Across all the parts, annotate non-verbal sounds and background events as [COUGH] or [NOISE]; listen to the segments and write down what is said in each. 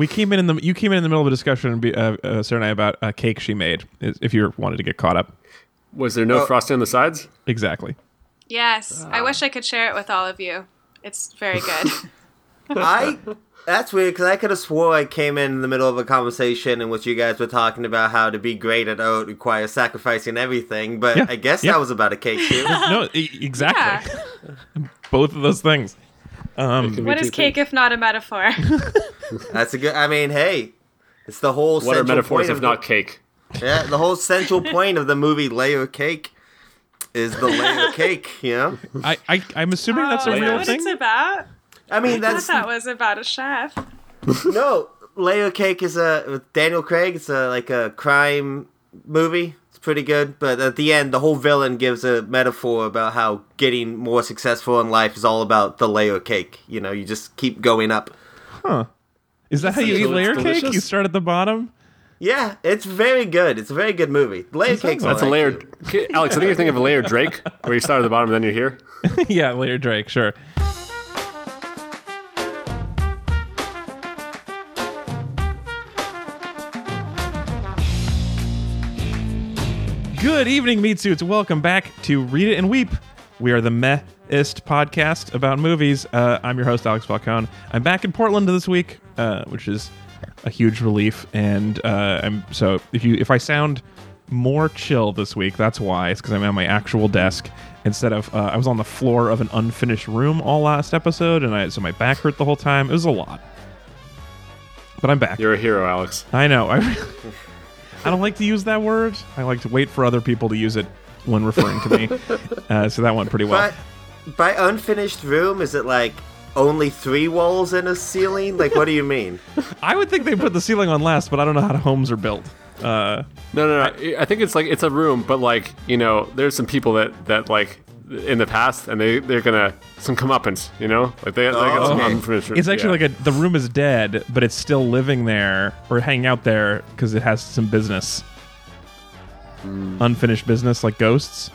We came in in the you came in in the middle of a discussion, be- uh, uh, Sarah and I, about a cake she made. If you wanted to get caught up, Was there no Oh. frosting on the sides? exactly. Yes, I wish I could share it with all of you. It's very good. [LAUGHS] I that's weird because I could have swore I came in in the middle of a conversation in which you guys were talking about how to be great at oat requires sacrificing everything, but Yeah, I guess yeah. that was about a cake too. [LAUGHS] No, e- exactly. Both of those things. Um, Could be what two is cake things. if not a metaphor? [LAUGHS] That's a good. I mean, hey, it's the whole What are central metaphors point if of not cake? yeah the whole central [LAUGHS] point of the movie Layer Cake is the layer cake. You know, I, I I'm assuming that's oh, a is that real what thing. it's about? I mean I thought that's that was about a chef. no Layer Cake is a with Daniel Craig. It's a like a crime movie. It's pretty good, but at the end, the whole villain gives a metaphor about how getting more successful in life is all about the layer cake. You know, you just keep going up. Huh. Is that how you So eat it's layer cake? You start at the bottom. Yeah, it's very good. It's a very good movie. Layer cake's sounds That's a alright, layered. Okay, Alex, I think you're thinking of a layered Drake, where you start at the bottom and then you're here. [LAUGHS] yeah, layer Drake. Sure. Good evening, meat suits. Welcome back to Read It and Weep. We are the mehist podcast about movies. Uh, I'm your host, Alex Falcone. I'm back in Portland this week, uh, which is a huge relief. And uh, I'm so if you if I sound more chill this week, that's why. It's because I'm at my actual desk instead of uh, I was on the floor of an unfinished room all last episode, and I so my back hurt the whole time. It was a lot, but I'm back. You're a hero, Alex. I know. I, [LAUGHS] I don't like to use that word. I like to wait for other people to use it when referring to me. [LAUGHS] uh, so that went pretty well. But by unfinished room, is it like only three walls and a ceiling? Like, what do you mean? [LAUGHS] I would think they put the ceiling on last, but I don't know how homes are built. Uh, No, no, no. I think it's like it's a room, but like you know, there's some people that that like in the past, and they they're gonna some comeuppance, you know, like they, they got some oh. okay. unfinished. it's actually yeah. like a the room is dead, but it's still living there or hanging out there because it has some business, hmm. unfinished business like ghosts.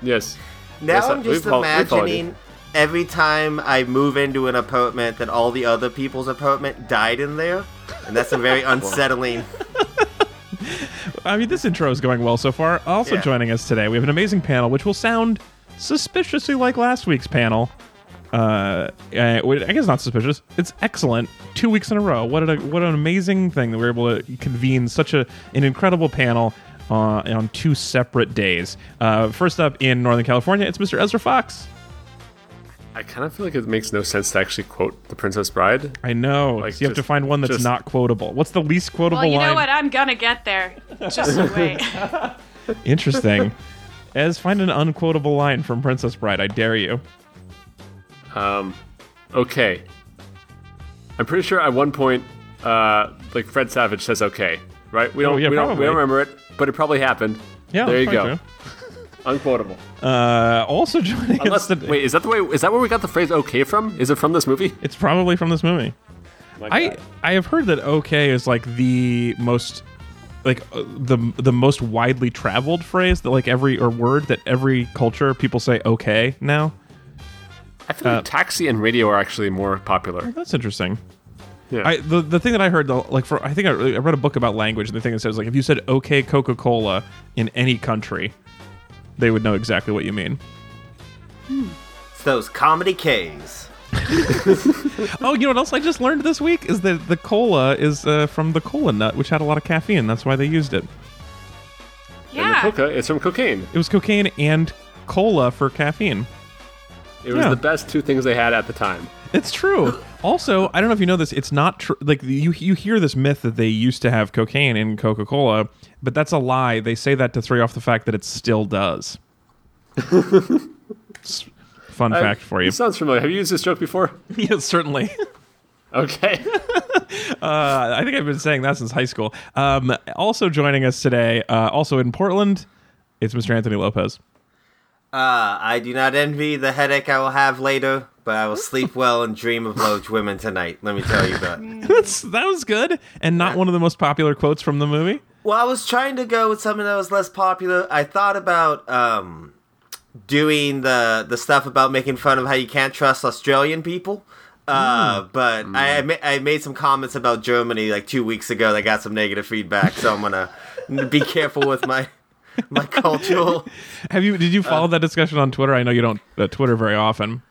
yes. Now Yes, I'm just we've all- we've followed you. imagining every time I move into an apartment that all the other people's apartment died in there, and that's a very [LAUGHS] unsettling. [LAUGHS] I mean, this intro is going well so far. Also Yeah. joining us today, we have an amazing panel, which will sound suspiciously like last week's panel. Uh, uh, I guess not suspicious. It's excellent. Two weeks in a row. What a what an amazing thing that we're able to convene such a an incredible panel uh, on two separate days. Uh, first up in Northern California, it's Mr. Ezra Fox. I kind of feel like it makes no sense to actually quote The Princess Bride. I know. Like, so you have to find one that's just- not quotable. What's the least quotable Well, you line? know what? I'm gonna get there. Just wait. [LAUGHS] [LAUGHS] Interesting. Ez, find an unquotable line from Princess Bride. I dare you. Um, okay. I'm pretty sure at one point, uh, like Fred Savage says "okay," right? We don't, Oh, yeah, we don't, we don't remember it, but it probably happened. Yeah, there you go. [LAUGHS] Unquotable. Uh, also joining Unless, us today. wait, is that the way? Is that where we got the phrase "okay" from? Is it from this movie? It's probably from this movie. I. I have heard that okay is like the most like uh, the the most widely traveled phrase that like every or word that every culture people say okay now. I feel like uh, taxi and radio are actually more popular. That's interesting. Yeah. I the, the thing that I heard though, like for I think I, I read a book about language and the thing that says like if you said okay Coca Cola in any country, they would know exactly what you mean. It's those comedy K's. [LAUGHS] Oh, you know what else I just learned this week is that the cola is uh, from the cola nut, which had a lot of caffeine. That's why they used it. And the Yeah. coca is from cocaine. It was cocaine and cola for caffeine. It was Yeah. the best two things they had at the time. It's true. [LAUGHS] Also, I don't know if you know this. It's not true. Like you, you hear this myth that they used to have cocaine in Coca Cola, but that's a lie. They say that to throw off the fact that it still does. [LAUGHS] It's Fun fact for you. It sounds familiar. Have you used this joke before? [LAUGHS] yes, certainly. Okay. [LAUGHS] Uh, I think I've been saying that since high school. Um, also joining us today, uh, also in Portland, it's Mr. Anthony Lopez. Uh, I do not envy the headache I will have later, but I will [LAUGHS] sleep well and dream of Loach women tonight. Let me tell you that. That's that was good, and not one of the most popular quotes from the movie. Well, I was trying to go with something that was less popular. I thought about um, doing the the stuff about making fun of how you can't trust Australian people. Uh, but I, I, ma- I made some comments about Germany like two weeks ago that got some negative feedback, so I'm gonna be careful with my my [LAUGHS] cultural. Have you? Did you follow that discussion on Twitter? I know you don't uh, Twitter very often.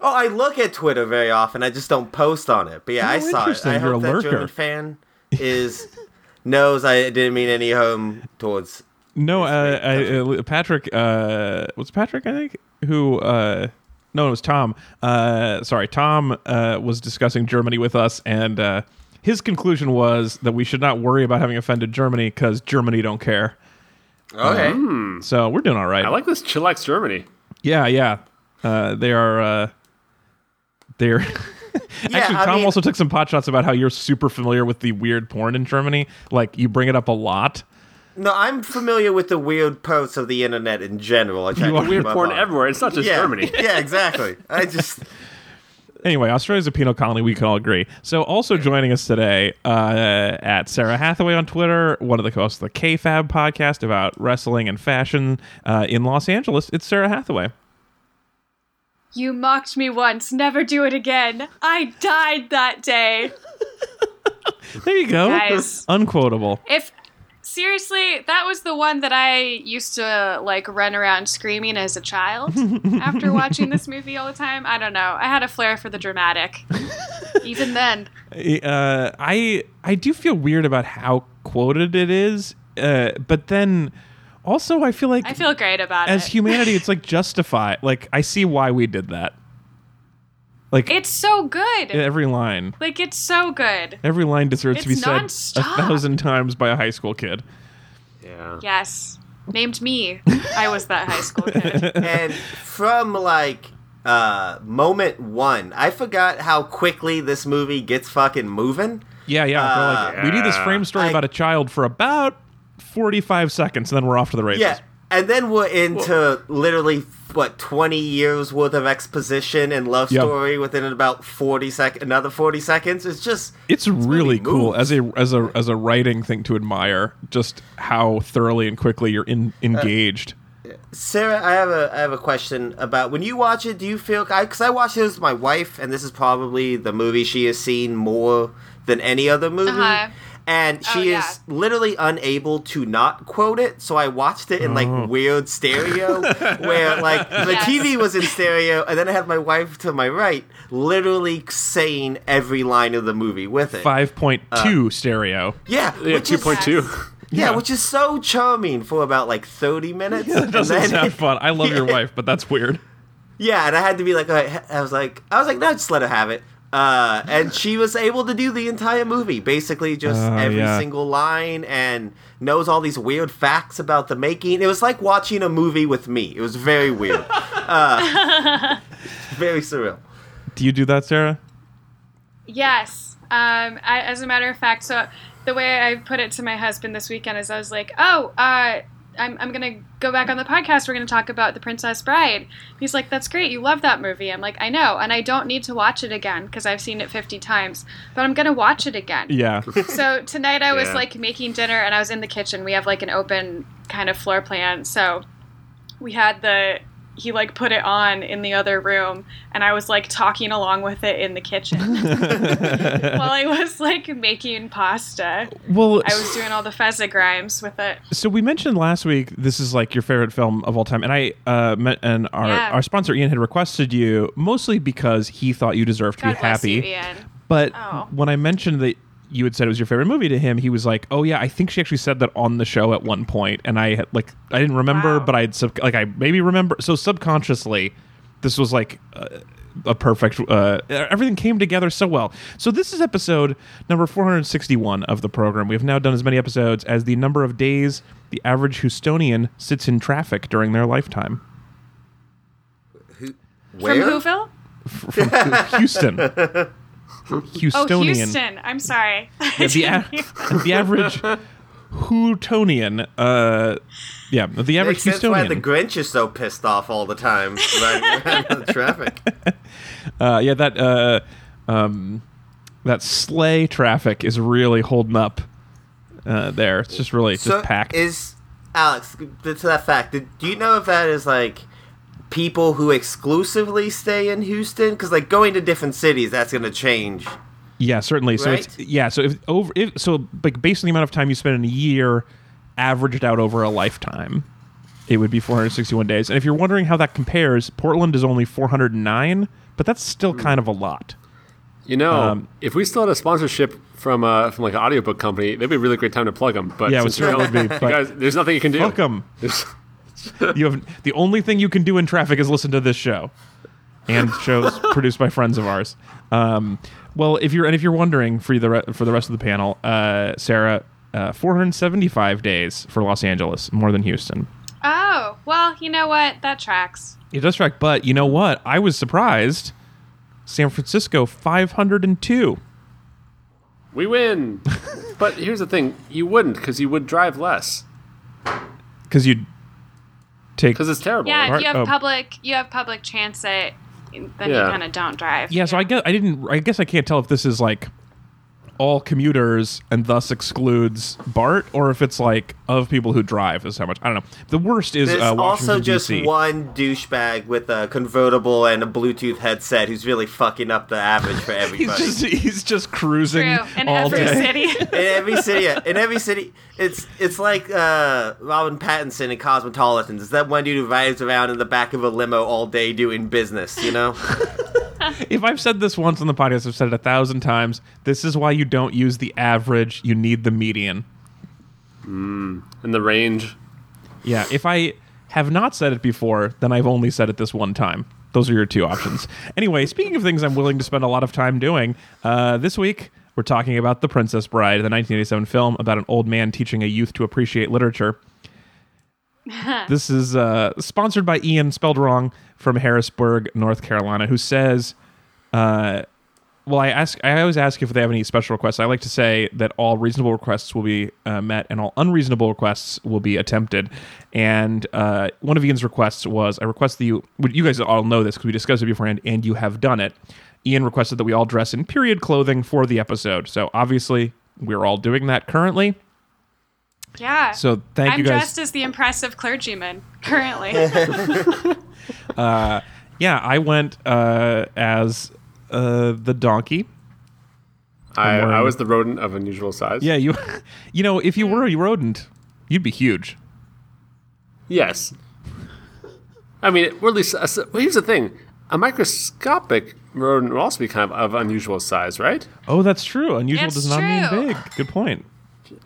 Oh, I look at Twitter very often. I just don't post on it. But yeah, I Oh, saw it. I You're hope a that lurker. German fan is knows I didn't mean any harm towards. No, uh, great. I, uh, Patrick. Uh, was Patrick? I think who. Uh, no, it was Tom. Uh, sorry, Tom uh, was discussing Germany with us, and uh, his conclusion was that we should not worry about having offended Germany because Germany don't care. Okay. So we're doing all right. I like this chillax Germany. Yeah, yeah. Uh, they are. Uh, they're. [LAUGHS] Actually, I Tom mean- also took some pot shots about how you're super familiar with the weird porn in Germany. Like you bring it up a lot. No, I'm familiar with the weird posts of the internet in general. I try You to are Weird porn on. everywhere. It's not just Yeah, Germany. [LAUGHS] yeah, exactly. I [LAUGHS] just Anyway, Australia's a penal colony. We can all agree. So, also joining us today uh, at Sarah Hathaway on Twitter, one of the hosts of the KFAB podcast about wrestling and fashion uh, in Los Angeles. It's Sarah Hathaway. You mocked me once, never do it again. I died that day. [LAUGHS] There you go. Guys. Unquotable. If seriously, that was the one that I used to like run around screaming as a child after [LAUGHS] watching this movie all the time. I don't know. I had a flair for the dramatic. [LAUGHS] Even then. uh, I I do feel weird about how quoted it is, uh, but then also I feel like I feel great about as it. As humanity, it's like justify. Like I see why we did that. Like it's so good. every line, like it's so good. every line deserves to be It's said a thousand times by a high school kid. Yeah. Yes. Named me. [LAUGHS] I was that high school kid. and from like uh moment one, I forgot how quickly this movie gets fucking moving. Yeah, yeah. they're like, we need this frame story I- about a child for about forty-five seconds, and then we're off to the races. Yeah, and then we're into literally what twenty years worth of exposition and love Yep. story within about forty sec, another forty seconds. It's just It's really cool moves. as a as a as a writing thing to admire. Just how thoroughly and quickly you're in, engaged. Sarah. I have a I have a question about when you watch it. Do you feel because I, watched it with my wife, and this is probably the movie she has seen more than any other movie. Uh-huh. And she Oh, yeah. is literally unable to not quote it, so I watched it in like oh. weird stereo, where like the Yes. TV was in stereo, and then I had my wife to my right, literally saying every line of the movie with it. Five point two uh, stereo. Yeah, Yeah, 2.2. Yeah, Yeah. which is so charming for about like thirty minutes. That doesn't then- sound [LAUGHS] fun. I love your wife, but that's weird. Yeah, and I had to be like, I I was like, I was like, no, just let her have it. Uh, and she was able to do the entire movie, basically just Oh, every yeah. single line, and knows all these weird facts about the making. It was like watching a movie with me. It was very weird, [LAUGHS] uh, very surreal. Do you do that, Sarah? Yes. Um, I, as a matter of fact, so the way I put it to my husband this weekend is I was like, oh, uh, I'm, I'm going to go back on the podcast. We're going to talk about The Princess Bride. He's like, that's great. You love that movie. I'm like, I know. And I don't need to watch it again because I've seen it 50 times, but I'm going to watch it again. Yeah. [LAUGHS] So tonight I was Yeah. like making dinner and I was in the kitchen. We have like an open kind of floor plan. So we had the he like put it on in the other room and I was like talking along with it in the kitchen [LAUGHS] while I was like making pasta. well, I was doing all the pheasant rhymes with it. so we mentioned last week this is like your favorite film of all time, and I uh, met, and our Yeah. our sponsor Eion had requested you mostly because he thought you deserved to God be bless happy. you, Eion. But Oh. when I mentioned that you had said it was your favorite movie to him, he was like, "Oh yeah, I think she actually said that on the show at one point." And I had like I didn't remember, Wow. but I'd sub- like I maybe remember. So subconsciously, this was like uh, a perfect. Uh, everything came together so well. So this is episode number 461 of the program. We have now done as many episodes as the number of days the average Houstonian sits in traffic during their lifetime. Who, From where? Whoville? F- From Houston. [LAUGHS] [LAUGHS] Oh, Houstonian. Houston. I'm sorry. Yeah, the, a- [LAUGHS] [LAUGHS] the average Houstonian. Uh, yeah, the average Makes sense why the Grinch is so pissed off all the time riding around traffic. Uh, yeah, that uh, um, that sleigh traffic is really holding up uh, there. It's just really so just packed. is Alex to that fact? Did, do you know if that is like people who exclusively stay in Houston? Because like going to different cities, that's gonna change. Yeah, certainly. So it's yeah. So if over if so, like based on the amount of time you spend in a year, averaged out over a lifetime, it would be 461 days. And if you're wondering how that compares, Portland is only 409, but that's still kind of a lot. You know, Um, if we still had a sponsorship from uh, from like an audiobook company, that'd be a really great time to plug them. But Yeah, it would since we don't, certainly [LAUGHS] be, but- guys, there's nothing you can do. Welcome. There's- [LAUGHS] You have the only thing you can do in traffic is listen to this show, and shows [LAUGHS] produced by friends of ours. Um, well, if you're and if you're wondering for the re- for the rest of the panel, uh, Sarah, uh, 475 days for Los Angeles, more than Houston. Oh, well, you know what? That tracks. It does track, but you know what? I was surprised. San Francisco 502. we win. [LAUGHS] but here's the thing: you wouldn't because you would drive less because you'd take. because it's terrible. Yeah, Right, if you have oh. public, you have public transit, then Yeah. you kind of don't drive. Yeah, so I guess I didn't. I guess I can't tell if this is like all commuters and thus excludes BART, or if it's like of people who drive is how much. I don't know. The worst is There's uh, Washington also just DC. one douchebag with a convertible and a Bluetooth headset who's really fucking up the average for [LAUGHS] He's everybody. just he's just cruising In all every day. city. [LAUGHS] in every city, in every city, it's it's like uh, Robin Pattinson in Cosmopolitans. It's that one dude who rides around in the back of a limo all day doing business. You know, [LAUGHS] If I've said this once on the podcast, I've said it a thousand times. This is why you don't use the average. You need the median. and the range. Yeah, if I have not said it before, then I've only said it this one time. Those are your two options. Anyway, speaking of things I'm willing to spend a lot of time doing, uh, this week we're talking about The Princess Bride, the 1987 film about an old man teaching a youth to appreciate literature. [LAUGHS] this is uh, sponsored by Eion, spelled wrong, from Harrisburg, North Carolina, who says, uh, well, I ask. I always ask if they have any special requests. I like to say that all reasonable requests will be uh, met, and all unreasonable requests will be attempted. And uh, one of Eion's requests was, I request that you. You guys all know this because we discussed it beforehand, and you have done it. Eion requested that we all dress in period clothing for the episode. So obviously, we're all doing that currently. Yeah. So thank I'm you guys. dressed as the impressive clergyman currently. [LAUGHS] yeah, I went uh, as uh, the donkey. I, I was the rodent of unusual size. Yeah, you. [LAUGHS] You know, if you were a rodent, you'd be huge. Yes. I mean, or at least, well, here's the thing: a microscopic rodent would also be kind of of unusual size, right? Oh, that's true. Unusual It's does not mean big. Good point.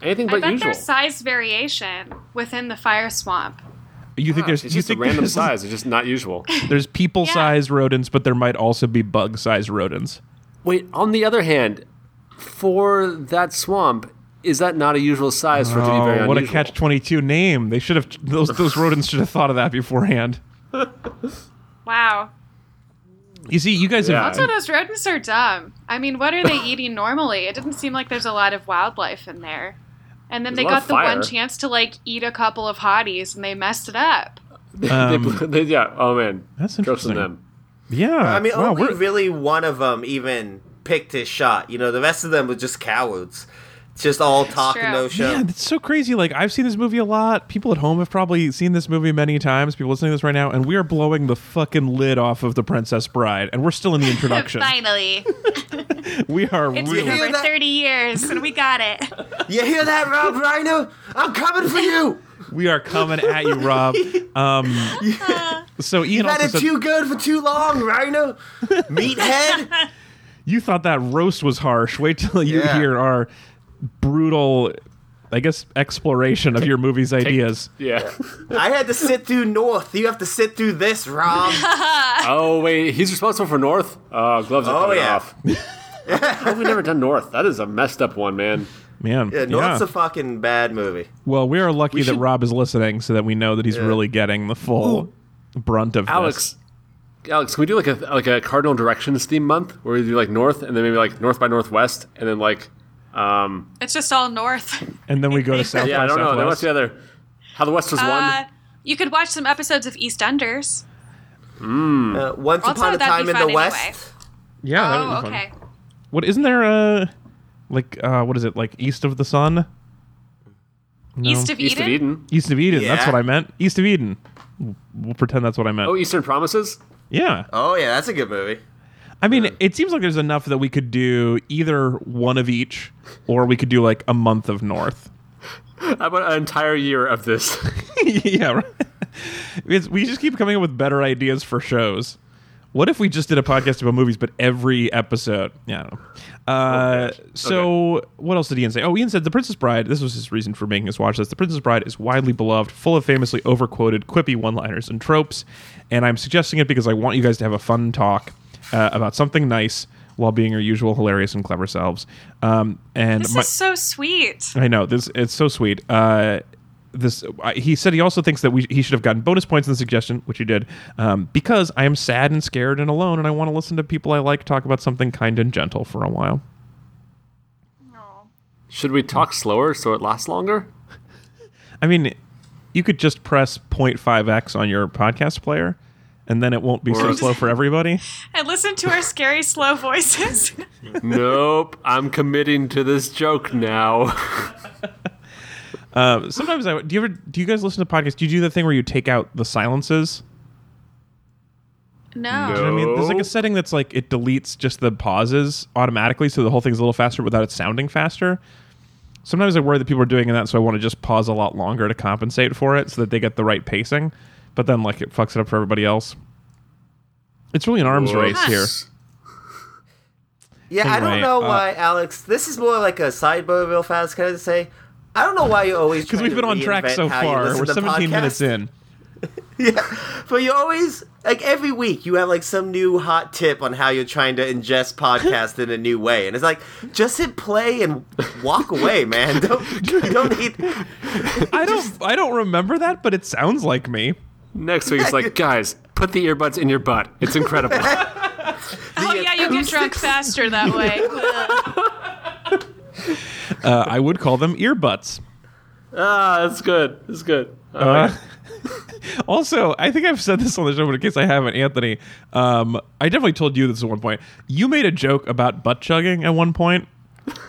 Anything I but bet usual. there's size variation within the fire swamp. You think there's It's you just a random [LAUGHS] size. It's just not usual. there's people-sized rodents, but there might also be bug-sized rodents. Wait, on the other hand, for that swamp, is that not a usual size for it to be very Oh, what a catch twenty two name! They should have those those rodents should have thought of that beforehand. Wow. You see, you guys Yeah. have Also, those rodents are dumb. I mean, what are they eating normally? It didn't seem like there's a lot of wildlife in there. And then There's they got the one chance to like eat a couple of hotties and they messed it up. [LAUGHS] Um, They- they- yeah. Oh man, That's interesting. them. yeah. I mean, wow, only we're- really one of them even picked his shot. You know, the rest of them were just cowards. It's just all talk and true. no show. Yeah, it's so crazy. Like I've seen this movie a lot. People at home have probably seen this movie many times. People listening to this right now, and we are blowing the fucking lid off of the Princess Bride, and we're still in the [LAUGHS] introduction. Finally. [LAUGHS] [LAUGHS] we are It's really. been over that? 30 years and we got it. You hear that, Rob Reiner? I'm coming for you. We are coming at you, Rob. Um, so Eion You've had also it said too good for too long, Rhino. Meathead. you thought that roast was harsh. Wait till you Yeah. hear our brutal, I guess, exploration of your movie's ideas. Yeah. [LAUGHS] I had to sit through North. You have to sit through this, Rob. [LAUGHS] oh wait, he's responsible for North. Uh, gloves are Oh, coming yeah. off. [LAUGHS] How have we never done North? That is a messed up one, man. Man, Yeah, North's yeah. a fucking bad movie. well, we are lucky that should- Rob is listening, so that we know that he's Yeah. really getting the full brunt of this. Alex, Alex, can we do like a like a cardinal directions theme month where we do like North and then maybe like North by Northwest and then like um It's just all north. [LAUGHS] and then we go to [LAUGHS] South yeah by I don't know there must Southwest. be other how the West was Uh, won. you could watch some episodes of EastEnders. Uh, Once Also, upon a time be in the West. anyway. Yeah. that would Oh, be fun. okay. What isn't there? Uh, like uh, what is it? Like East of the Sun? No. East of East Eden? of Eden. East of Eden. That's what I meant. East of Eden. We'll pretend that's what I meant. Oh, Eastern Promises. yeah. Oh yeah, that's a good movie. I mean, it seems like there's enough that we could do either one of each, or we could do like a month of North. How about an entire year of this? [LAUGHS] [LAUGHS] yeah, right. It's, we just keep coming up with better ideas for shows. What if we just did a podcast about movies, but every episode? Yeah, I don't know. Uh, gosh. so, what else did Eion say? Oh, Eion said The Princess Bride, this was his reason for making us watch this. The Princess Bride is widely beloved, full of famously overquoted, quippy one liners and tropes. And I'm suggesting it because I want you guys to have a fun talk uh, about something nice while being your usual hilarious and clever selves. Um, and This my- is so sweet. I know this. It's so sweet. Uh, this uh, he said he also thinks that we he should have gotten bonus points in the suggestion, which he did, um, because I am sad and scared and alone, and I want to listen to people I like talk about something kind and gentle for a while. Should we talk slower so it lasts longer? [LAUGHS] I mean, you could just press 0.5x on your podcast player, and then it won't be so Or- slow for everybody. [LAUGHS] And listen to our scary, slow voices. [LAUGHS] nope. I'm committing to this joke now. [LAUGHS] Uh, sometimes I do. You ever do you guys listen to podcasts? Do you do the thing where you take out the silences? no. No. You know what I mean, there's like a setting that's like it deletes just the pauses automatically, so the whole thing's a little faster without it sounding faster. Sometimes I worry that people are doing that, so I want to just pause a lot longer to compensate for it, so that they get the right pacing. But then, like, it fucks it up for everybody else. It's really an arms race here. Yeah, I don't know uh, why, Alex. This is more like a sidebar, real fast. Can I just say? I don't know why you're always [LAUGHS] Because we've to been on track so far. We're to 17 minutes in. [LAUGHS] Yeah, but you always like every week you have like some new hot tip on how you're trying to ingest podcast in a new way, and it's like just hit play and walk away, man. [LAUGHS] Don't you don't need. I don't. I don't remember that, but it sounds like me. Next week, it's like, guys, put the earbuds in your butt. It's incredible. [LAUGHS] Oh yeah, you get drunk faster that way. [LAUGHS] Uh, I would call them earbuds. ah, that's good. That's good. Uh, [LAUGHS] also, I think I've said this on the show, but in case I haven't, Anthony, um, I definitely told you this at one point. You made a joke about butt chugging at one point,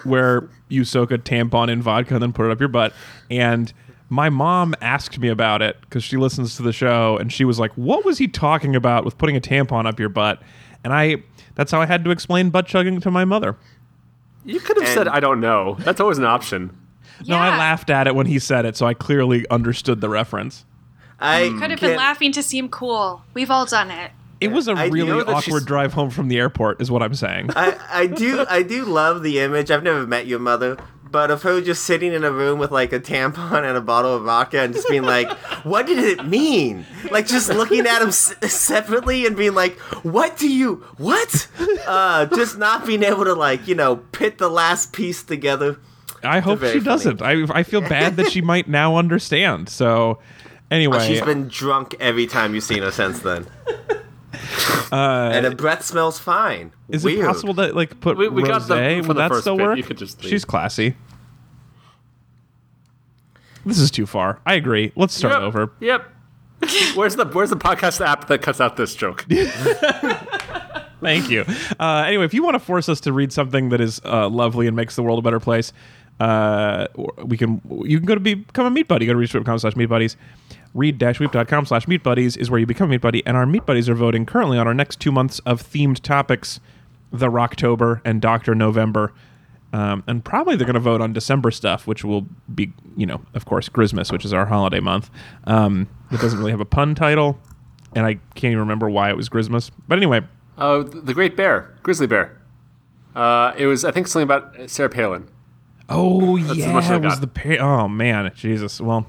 where you soak a tampon in vodka and then put it up your butt. And my mom asked me about it because she listens to the show, and she was like, "What was he talking about with putting a tampon up your butt?" And I, that's how I had to explain butt chugging to my mother. you could have said, I don't know. That's always an option. No, I laughed at it when he said it, so I clearly understood the reference. I um, Could have can't- been laughing to seem cool. We've all done it. It was a I really awkward drive home from the airport, is what I'm saying. I, I do I do love the image. I've never met your mother, but of her just sitting in a room with like a tampon and a bottle of vodka and just being like, "What did it mean?" Like just looking at him s- separately and being like, "What do you what?" Uh, just not being able to like you know pit the last piece together. I hope she funny. doesn't. I I feel bad that she might now understand. So [LAUGHS] anyway, She's been drunk every time you've seen her since then. And her breath smells fine. is Weird. it possible to like put We- we got the- rosé? for Would the that still bit, work? you could just leave. She's classy. This is too far. I agree. Let's start Yep. over. Yep. [LAUGHS] where's the Where's the podcast app that cuts out this joke? [LAUGHS] [LAUGHS] Thank you. Uh, anyway, if you want to force us to read something that is uh, lovely and makes the world a better place, uh, we can. You can go to be, become a meat buddy. Go to reach.com slash meat buddies. Read-weep.com slash meat buddies is where you become a meat buddy, and our meat buddies are voting currently on our next two months of themed topics: the Rocktober and Doctor November. Um, and probably they're going to vote on December stuff, which will be, you know, of course, Christmas, which is our holiday month. Um, it doesn't really have a pun title, and I can't even remember why it was Christmas. But anyway, Oh, the Great Bear, Grizzly Bear. Uh, it was, I think, something about Sarah Palin. Oh as yeah, it was the pa- oh man, Jesus. Well,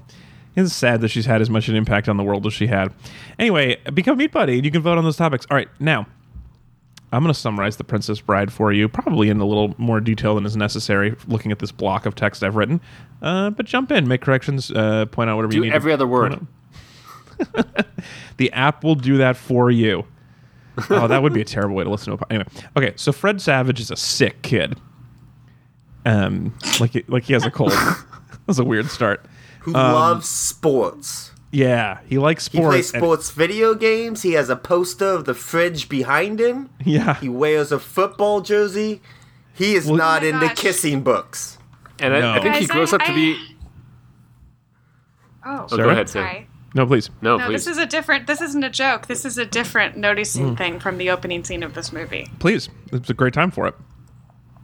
it's sad that she's had as much an impact on the world as she had. Anyway, become Meat Buddy, and you can vote on those topics. All right, now I'm going to summarize the Princess Bride for you, probably in a little more detail than is necessary, looking at this block of text I've written. Uh, but jump in, make corrections, uh, point out whatever you Do need. every other word. [LAUGHS] The app will do that for you. oh, that would be a terrible way to listen to a po- anyway. Okay, so Fred Savage is a sick kid. Um, like he- like he has a cold. [LAUGHS] that was a weird start. Who loves sports? Yeah, he likes sports. He sports. plays and- sports video games. He has a poster of the fridge behind him. yeah, He wears a football jersey. He is not Oh my into gosh. kissing books. And I, I No. think he grows I- up to I- be. Oh, Oh, go ahead, sorry. Sam. No, please. No, No, please. this is a different. This isn't a joke. This is a different noticing thing from the opening scene of this movie. Please. It's a great time for it.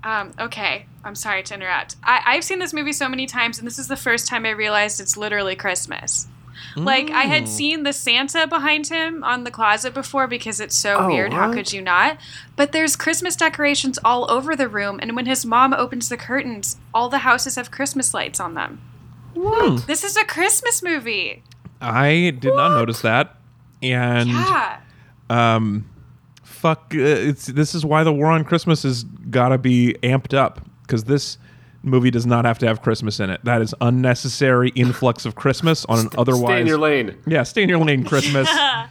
Um, okay, I'm sorry to interrupt. I, I've seen this movie so many times, and this is the first time I realized it's literally Christmas. Like I Mm. had seen the Santa behind him on the closet before because it's so Oh, weird. How could you not? But there's Christmas decorations all over the room, and when his mom opens the curtains, all the houses have Christmas lights on them. This is a Christmas movie. I did not notice that. And Yeah. um fuck uh, it's this is why the war on christmas has got to be amped up because this movie does not have to have christmas in it. That is unnecessary influx of christmas on an otherwise Stay in your lane. yeah stay in your lane christmas. [LAUGHS] I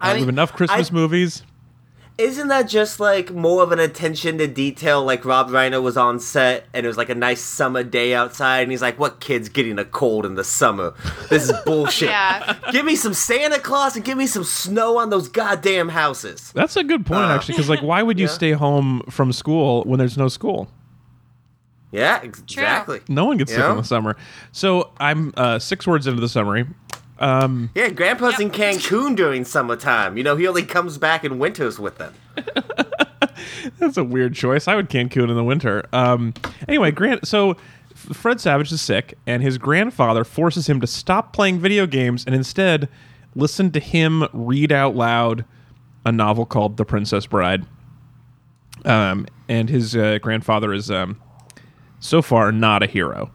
we mean, have enough christmas I- movies Isn't that just like more of an attention to detail? Like Rob Reiner was on set and it was like a nice summer day outside, and he's like, "What kid's getting a cold in the summer? This is bullshit. Yeah. Give me some Santa Claus and give me some snow on those goddamn houses." that's a good point actually because like why would you [LAUGHS] Yeah. stay home from school when there's no school Yeah, ex- exactly. no one gets sick Yeah. in the summer so i'm uh, six words into the summary um, Yeah, Grandpa's in Cancun during summertime. You know, he only comes back in winters with them. [LAUGHS] That's a weird choice. I would Cancun in the winter. Um, anyway, Grant. So Fred Savage is sick, and his grandfather forces him to stop playing video games and instead listen to him read out loud a novel called The Princess Bride. Um, and his uh, grandfather is um, so far not a hero.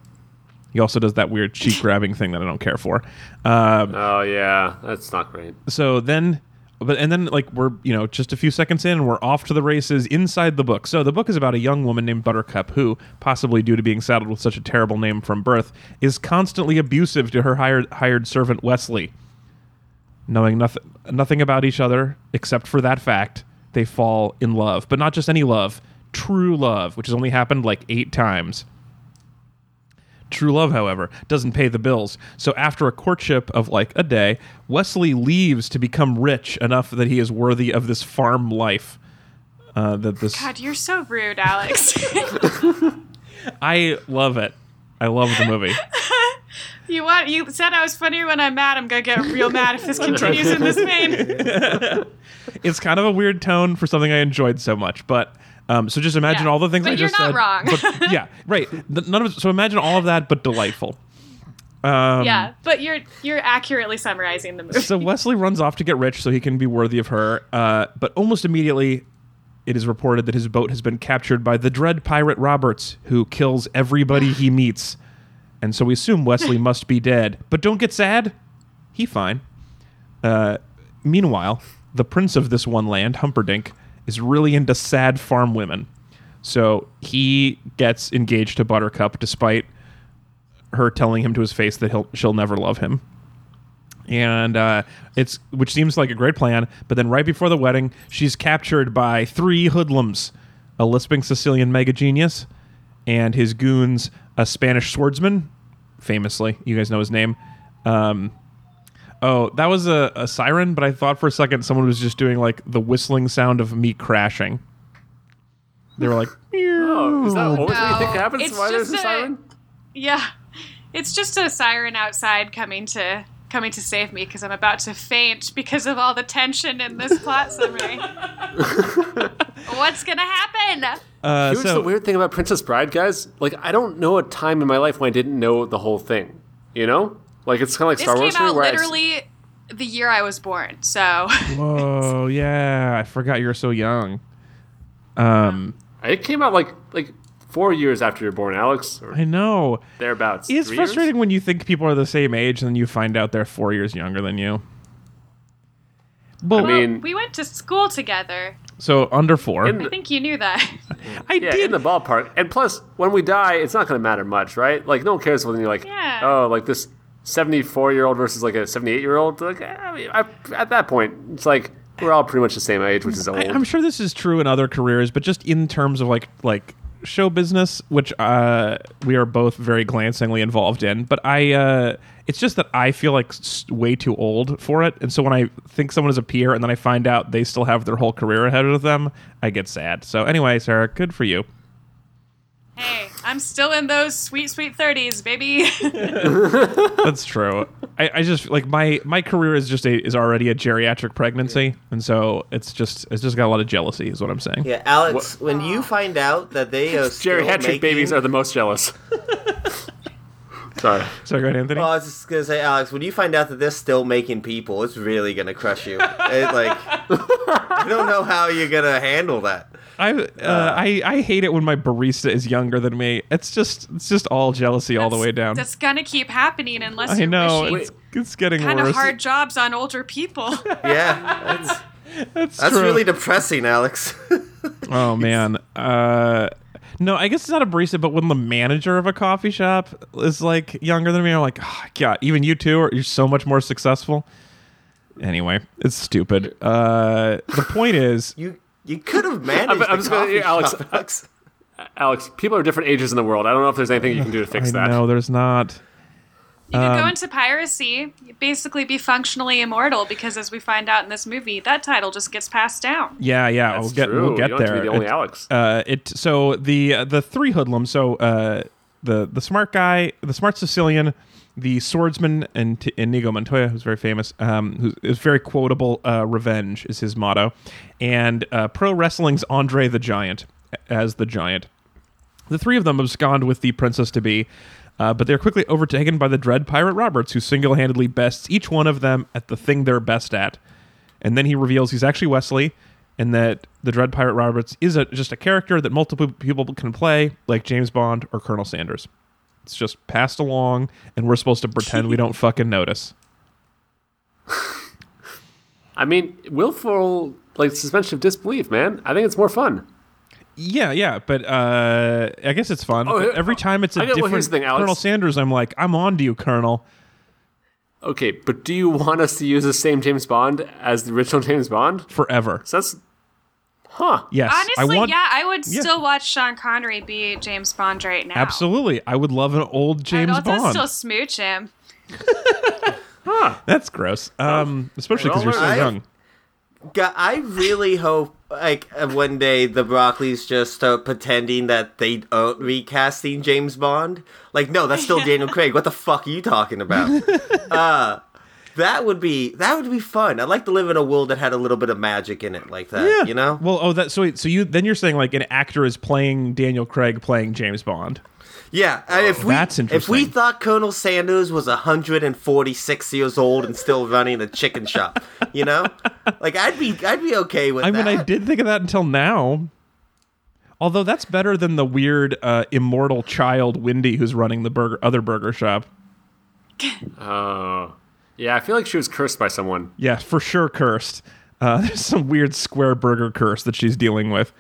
He also does that weird cheek grabbing thing that I don't care for. Um, Oh yeah, that's not great. so then but and then like we're you know just a few seconds in and we're off to the races inside the book. So the book is about a young woman named buttercup who possibly due to being saddled with such a terrible name from birth is constantly abusive to her hired hired servant wesley. Knowing nothing nothing about each other except for that fact they fall in love. But not just any love true love which has only happened like eight times True love, however, doesn't pay the bills. So after a courtship of like a day, Wesley leaves to become rich enough that he is worthy of this farm life. Uh, that this God, you're so rude, Alex. [LAUGHS] I love it. I love the movie. you want? You said I was funnier when I'm mad. I'm gonna get real mad if this continues in this vein. [LAUGHS] It's kind of a weird tone for something I enjoyed so much, but um, so just imagine Yeah. all the things But I you're just not said. wrong. But, [LAUGHS] yeah, right. The- None of so imagine all of that, but delightful. Um, yeah, but you're you're accurately summarizing the movie. So Wesley runs off to get rich so he can be worthy of her. Uh, but almost immediately, it is reported that his boat has been captured by the dread pirate Roberts, who kills everybody he [SIGHS] meets. And so we assume Wesley [LAUGHS] must be dead. But don't get sad. He fine. Uh, meanwhile, the prince of this one land, Humperdinck, is really into sad farm women. So he gets engaged to Buttercup despite her telling him to his face that he'll she'll never love him and uh, it's which seems like a great plan. But then right before the wedding, she's captured by three hoodlums: a lisping Sicilian mega genius, and his goons, a Spanish swordsman, famously, you guys know his name. Um, oh, that was a, a siren, but I thought for a second someone was just doing like the whistling sound of me crashing. They were like, [LAUGHS] Oh, is that always what you think happens? it's Why there's a a- siren? yeah, it's just a siren outside coming to coming to save me because I'm about to faint because of all the tension in this plot summary. [LAUGHS] What's gonna happen? uh, Here's so the weird thing about Princess Bride, guys. Like, I don't know a time in my life when I didn't know the whole thing. You know, like it's kind of like This Star Wars This came to out where I- literally the year I was born, so [LAUGHS] whoa, yeah, I forgot you were so young. Um, it came out like like four years after you're born, Alex, or I know. thereabouts. It's Three years? frustrating when you think people are the same age and then you find out they're four years younger than you. But I mean, we went to school together. so under four. In I think you knew that. [LAUGHS] I yeah, did. in the ballpark. And plus, when we die, it's not going to matter much, right? Like, no one cares when you're like, Yeah. oh, like this 74 year old versus like a 78 year old. Like, I mean, I, at that point, it's like we're all pretty much the same age, which is old. I, I'm sure this is true in other careers, but just in terms of like like show business, which uh, we are both very glancingly involved in. But I, uh, it's just that I feel like way too old for it, and so when I think someone is a peer and then I find out they still have their whole career ahead of them, I get sad. So anyway, Sarah, good for you. Hey, I'm still in those sweet, sweet 30s, baby. [LAUGHS] That's true. I, I just like my my career is just a is already a geriatric pregnancy, and so it's just it's just got a lot of jealousy, is what I'm saying. Yeah, Alex, when you find out that they are still Geriatric making, babies are the most jealous. [LAUGHS] Sorry. Sorry, go ahead, Anthony. Oh, I was just gonna say, Alex, when you find out that they're still making people, it's really gonna crush you. It, like, [LAUGHS] I don't know how you're gonna handle that. I uh, I I hate it when my barista is younger than me. It's just it's just all jealousy all the way down. That's gonna keep happening unless I know it's, it's getting kind of hard jobs on older people. [LAUGHS] Yeah, that's, That's, that's true. really depressing, Alex. [LAUGHS] Oh man. Uh no, I guess it's not a barista, but when the manager of a coffee shop is like younger than me, I'm like, oh, God, even you two are you're so much more successful. Anyway, it's stupid. Uh the point is you you could have managed I'm- I'm the just gonna- coffee Alex, shop, Alex. Alex, people are different ages in the world. I don't know if there's anything you can do to fix I that. No, there's not. You could Um, go into piracy, basically be functionally immortal because, as we find out in this movie, that title just gets passed down. Yeah, yeah, That's we'll get true. we'll get you don't there. Have to be the only It- Alex. uh, it so the uh, the three hoodlums. So uh, the the smart guy, the smart Sicilian, the swordsman, and T- Inigo Montoya, who's very famous, um, who is very quotable. Uh, Revenge is his motto, and uh, pro wrestling's Andre the Giant as the Giant. The three of them abscond with the princess to be, uh, but they're quickly overtaken by the dread pirate Roberts, who single handedly bests each one of them at the thing they're best at. And then he reveals he's actually Wesley, and that the dread pirate Roberts is a, just a character that multiple people can play, like James Bond or Colonel Sanders. It's just passed along, and we're supposed to pretend we don't [LAUGHS] fucking notice. I mean, willful like suspension of disbelief, man. I think it's more fun. Yeah, yeah, but uh, I guess it's fun. Oh, But every time it's a I well, different here's the thing, Alex. Colonel Sanders, I'm like, I'm on to you, Colonel. Okay, but do you want us to use the same James Bond as the original James Bond? Forever. So that's, huh? Yes, Honestly, I want. yeah, I would yeah. still watch Sean Connery be James Bond right now. Absolutely, I would love an old James Bond. I'd also Bond. still smooch him. huh. [LAUGHS] That's gross. Um, especially because you're so I- young. God, I really hope like uh, one day the Broccoli's just start pretending that they aren't recasting James Bond. Like, no, that's still [LAUGHS] Daniel Craig. What the fuck are you talking about? [LAUGHS] uh, that would be that would be fun. I'd like to live in a world that had a little bit of magic in it, like that. Yeah. You know? Well, oh, that so wait, so you then you're saying like an actor is playing Daniel Craig playing James Bond. Yeah. and if we That's if we thought Colonel Sanders was 146 years old and still running a chicken shop, you know, like I'd be I'd be okay with I that. mean, I did think of that until now. Although that's better than the weird uh, immortal child Wendy who's running the burger other burger shop. [LAUGHS] Oh, yeah. I feel like she was cursed by someone. Yeah, for sure cursed. Uh, [LAUGHS] there's some weird square burger curse that she's dealing with.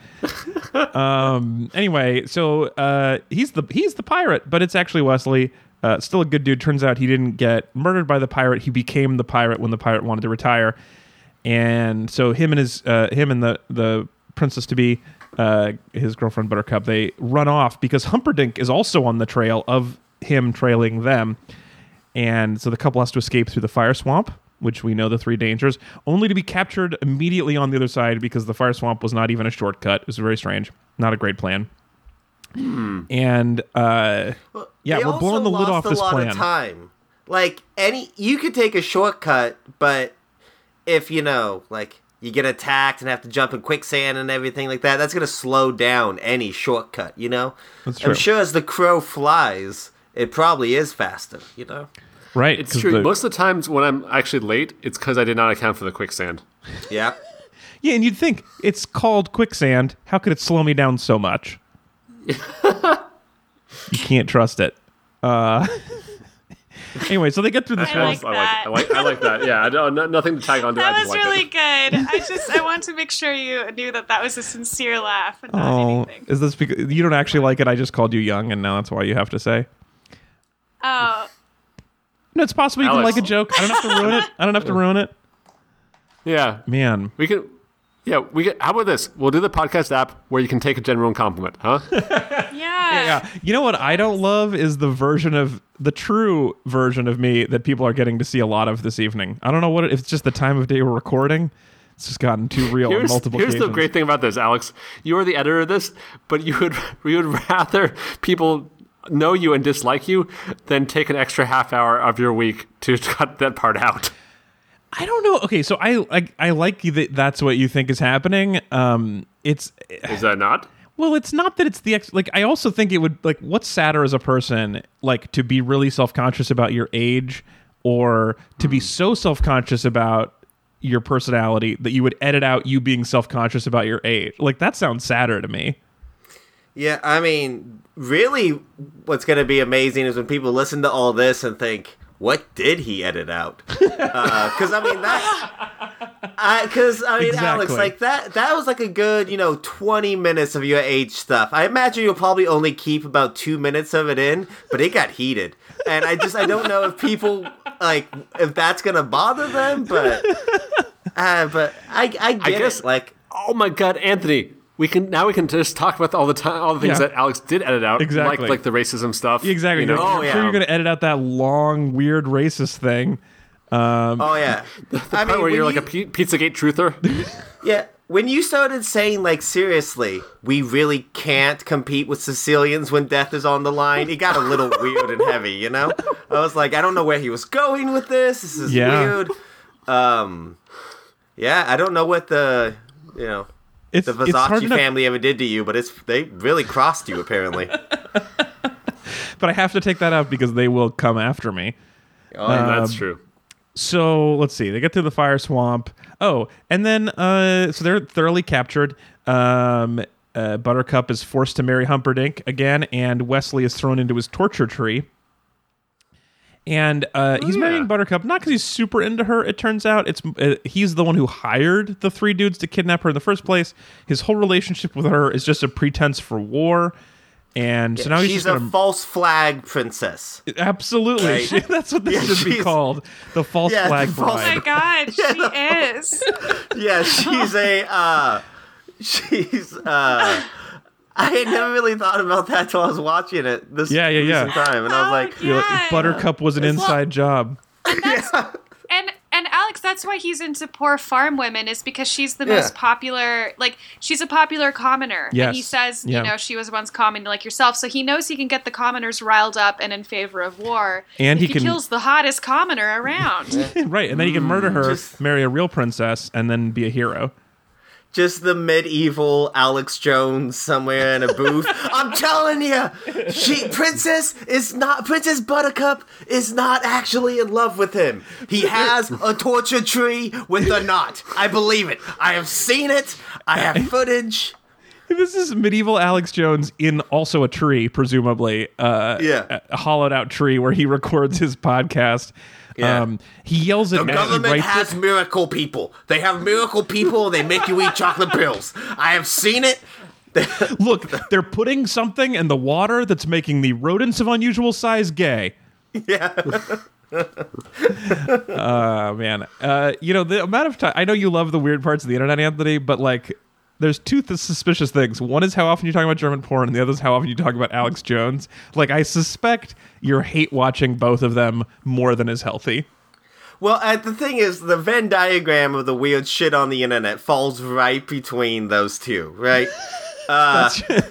[LAUGHS] um, anyway, so uh, he's the he's the pirate, but it's actually Wesley. Uh, still a good dude. Turns out he didn't get murdered by the pirate. He became the pirate when the pirate wanted to retire, and so him and his uh, him and the the princess to be uh, his girlfriend Buttercup they run off because Humperdinck is also on the trail of him trailing them. And so the couple has to escape through the fire swamp, which we know the three dangers, only to be captured immediately on the other side because the fire swamp was not even a shortcut. It was very strange. Not a great plan. And uh, yeah, we're blowing the lid off a this lot plan. Of time. Like any, you could take a shortcut, but if you know, like you get attacked and have to jump in quicksand and everything like that, that's gonna slow down any shortcut. You know. That's true. I'm sure as the crow flies, it probably is faster. You know. Right. It's true. the- Most of the times when I'm actually late, it's because I did not account for the quicksand. Yeah. [LAUGHS] yeah, and you'd think it's called quicksand. How could it slow me down so much? you can't trust it. Uh, [LAUGHS] anyway, so they get through the I swamp. like I like, that. I like, I like that. Yeah, I don't, no, nothing to tag on to. I That just was liked really it. good. I [LAUGHS] just I want to make sure you knew that that was a sincere laugh and not Oh, anything. is this because you don't actually like it? I just called you young, and now that's why you have to say. Oh, No, it's possible you can like a joke. I don't have to ruin it. I don't have to ruin it. Yeah, Man, we can. Yeah, we get. How about this? We'll do the podcast app where you can take a general compliment, huh? [LAUGHS] yeah. yeah. You know what I don't love is the version of the true version of me that people are getting to see a lot of this evening. I don't know what it, if it's just the time of day we're recording. It's just gotten too real Here's, multiple here's the great thing about this, Alex. You are the editor of this, but you would [LAUGHS] you would rather people know you and dislike you, then take an extra half hour of your week to [LAUGHS] cut that part out. I don't know. Okay, so I like I like that that's what you think is happening. Um, it's Is that not? well, it's not that it's the ex. Like I also think it would like what's sadder as a person like to be really self conscious about your age or to be so self conscious about your personality that you would edit out you being self conscious about your age. Like that sounds sadder to me. Yeah, I mean, really, what's going to be amazing is when people listen to all this and think, "What did he edit out?" [LAUGHS] Because I mean that, because I, mean, Alex, like that, that was like a good, you know, twenty minutes of your age stuff. I imagine you'll probably only keep about two minutes of it in, but it got heated, and I just, I don't know if people like if that's going to bother them, but, uh, but I, I get guess- it, like. Oh my god, Anthony. We can now we can just talk about all the time all the things Yeah. that Alex did edit out, Exactly. like like the racism stuff. Exactly. You know? Oh, I'm yeah. sure you're going to edit out that long, weird, racist thing. Oh yeah, [LAUGHS] I Part where you're like you- a P- Pizzagate truther. [LAUGHS] Yeah, when you started saying like seriously, we really can't compete with Sicilians when death is on the line, it got a little [LAUGHS] weird and heavy, you know? I was like, I don't know where he was going with this. This is Yeah. weird. Um Yeah, I don't know what the you know It's, the Versace family ever did to you, but it's they really crossed you apparently. [LAUGHS] [LAUGHS] but I have to take that out because they will come after me. Oh, That's true. So let's see. They get to the fire swamp. Oh, and then uh, so they're thoroughly captured. Um, uh, Buttercup is forced to marry Humperdinck again, and Westley is thrown into his torture tree. And uh, he's marrying Buttercup not because he's super into her. It turns out it's uh, he's the one who hired the three dudes to kidnap her in the first place. His whole relationship with her is just a pretense for war. And so now he's she's just a gonna false flag princess. absolutely. Right. [LAUGHS] That's what this Yeah, should be called. The false Yeah, the flag false- Oh my god, she [LAUGHS] is. Yeah, she's a uh [LAUGHS] she's uh I had never really thought about that till I was watching it this Yeah, yeah, yeah. time, and I was Oh, like, yeah. Like, Buttercup was an inside job. [LAUGHS] And and Alex, that's why he's into poor farm women is because she's the Yeah. most popular. Like she's a popular commoner. Yes. And he says, Yeah. you know, she was once common like yourself, so he knows he can get the commoners riled up and in favor of war. And if he can- kills the hottest commoner around. [LAUGHS] right, and then he can murder her, Just- marry a real princess, and then be a hero. Just the medieval Alex Jones somewhere in a booth. [LAUGHS] I'm telling you, she Princess is not Princess Buttercup is not actually in love with him. He has a torture tree with a knot. I believe it. I have seen it. I have [LAUGHS] footage. This is medieval Alex Jones in also a tree, presumably. Uh, Yeah. a hollowed out tree where he [LAUGHS] records his podcast. Yeah. Um, he yells at The Matt. government has it. miracle people. They have miracle people. They make you eat chocolate pills. I have seen it. [LAUGHS] Look, they're putting something in the water that's making the rodents of unusual size gay. Yeah. Oh [LAUGHS] man, uh, you know the amount of time. I know you love the weird parts of the internet, Anthony, but like, there's two th- suspicious things. One is how often you talk about German porn, and the other is how often you talk about Alex Jones. Like, I suspect you're hate watching both of them more than is healthy. Well, uh, the thing is, the Venn diagram of the weird shit on the internet falls right between those two, right? [LAUGHS] Uh,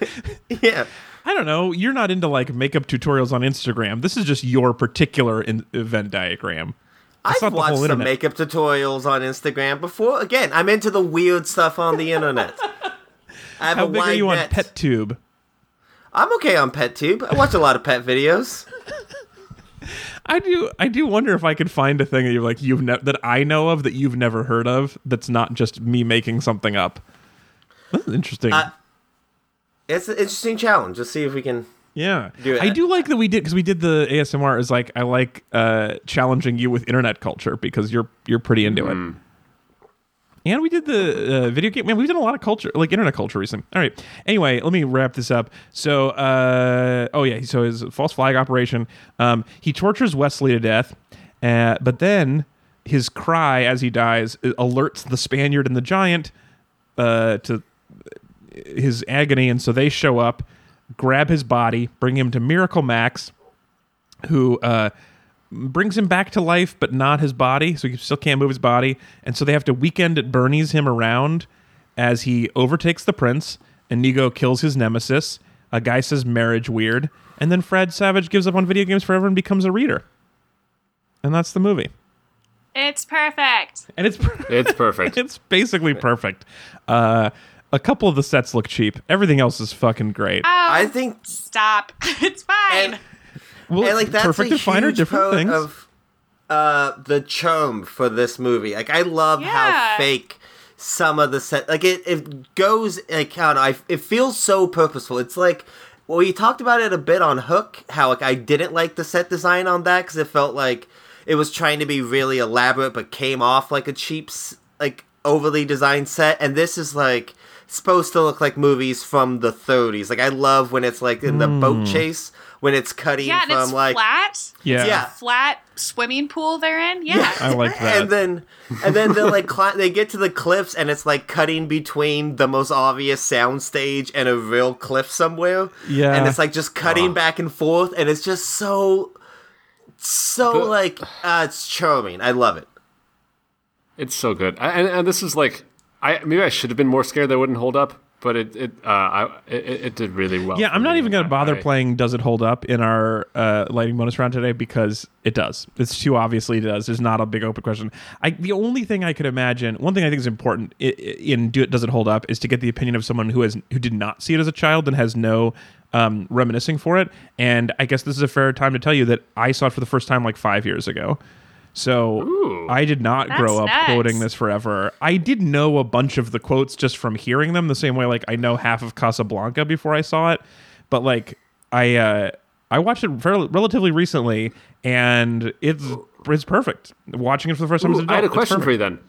[LAUGHS] yeah. I don't know. You're not into like makeup tutorials on Instagram. This is just your particular in- Venn diagram. I've not the whole watched some internet. makeup tutorials on Instagram before. Again, I'm into the weird stuff on the internet. I have How a big are you on net. PetTube? I'm okay on PetTube. I watch a lot of pet videos. I do. I do wonder if I could find a thing that you're like you've ne- that I know of that you've never heard of. That's not just me making something up. That's interesting. Uh, It's an interesting challenge. Let's see if we can. Yeah, do I do like that we did because we did the ASMR. Is like I like uh, challenging you with internet culture because you're you're pretty into it. And we did the uh, video game. Man, we've done a lot of culture, like internet culture recently. All right. Anyway, let me wrap this up. So, uh, oh yeah, so his false flag operation. Um, he tortures Westley to death, uh, but then his cry as he dies uh, alerts the Spaniard and the giant uh, to his agony, and so they show up, grab his body, bring him to Miracle Max, who uh, brings him back to life, but not his body, so he still can't move his body. And so they have to weekend at Bernie's him around as he overtakes the prince, and Inigo kills his nemesis. A guy says marriage weird, and then Fred Savage gives up on video games forever and becomes a reader. And that's the movie. It's perfect. And it's [LAUGHS] It's perfect. it's basically perfect. Uh, a couple of the sets look cheap. Everything else is fucking great. Oh, I think stop. [LAUGHS] it's fine. and, well, and like that's perfect a and fine huge different part things. of uh the charm for this movie. Like I love Yeah. how fake some of the set like it it goes like I don't know, I, it feels so purposeful. It's like well, we talked about it a bit on Hook. How like I didn't like the set design on that because it felt like it was trying to be really elaborate, but came off like a cheap, like overly designed set. And this is like supposed to look like movies from the 30s. Like I love when it's like in the boat chase when it's cutting yeah, and from it's like flat. yeah. yeah. Flat swimming pool they're in. Yeah. I like [LAUGHS] that. And then, and then they like [LAUGHS] cli- they get to the cliffs, and it's like cutting between the most obvious soundstage and a real cliff somewhere. Yeah. and it's like just cutting back and forth, and it's just so, so The- like uh, it's charming. I love it. It's so good, I- and, and this is like, I maybe I should have been more scared that it wouldn't hold up, but it it uh, I, it, it did really well. Yeah, I'm not even going to bother I- playing Does It Hold Up in our uh, lighting bonus round today because it does. It's too obviously it does. There's not a big open question. I, the only thing I could imagine, one thing I think is important in Do It, Does It Hold Up is to get the opinion of someone who has who did not see it as a child and has no um, reminiscing for it. And I guess this is a fair time to tell you that I saw it for the first time like five years ago. So Ooh. I did not grow up nuts. quoting this forever. I did know a bunch of the quotes just from hearing them, the same way like I know half of Casablanca before I saw it. But like I uh I watched it fairly, relatively recently and it's it's perfect. Watching it for the first time as Ooh, an I had a question for you then,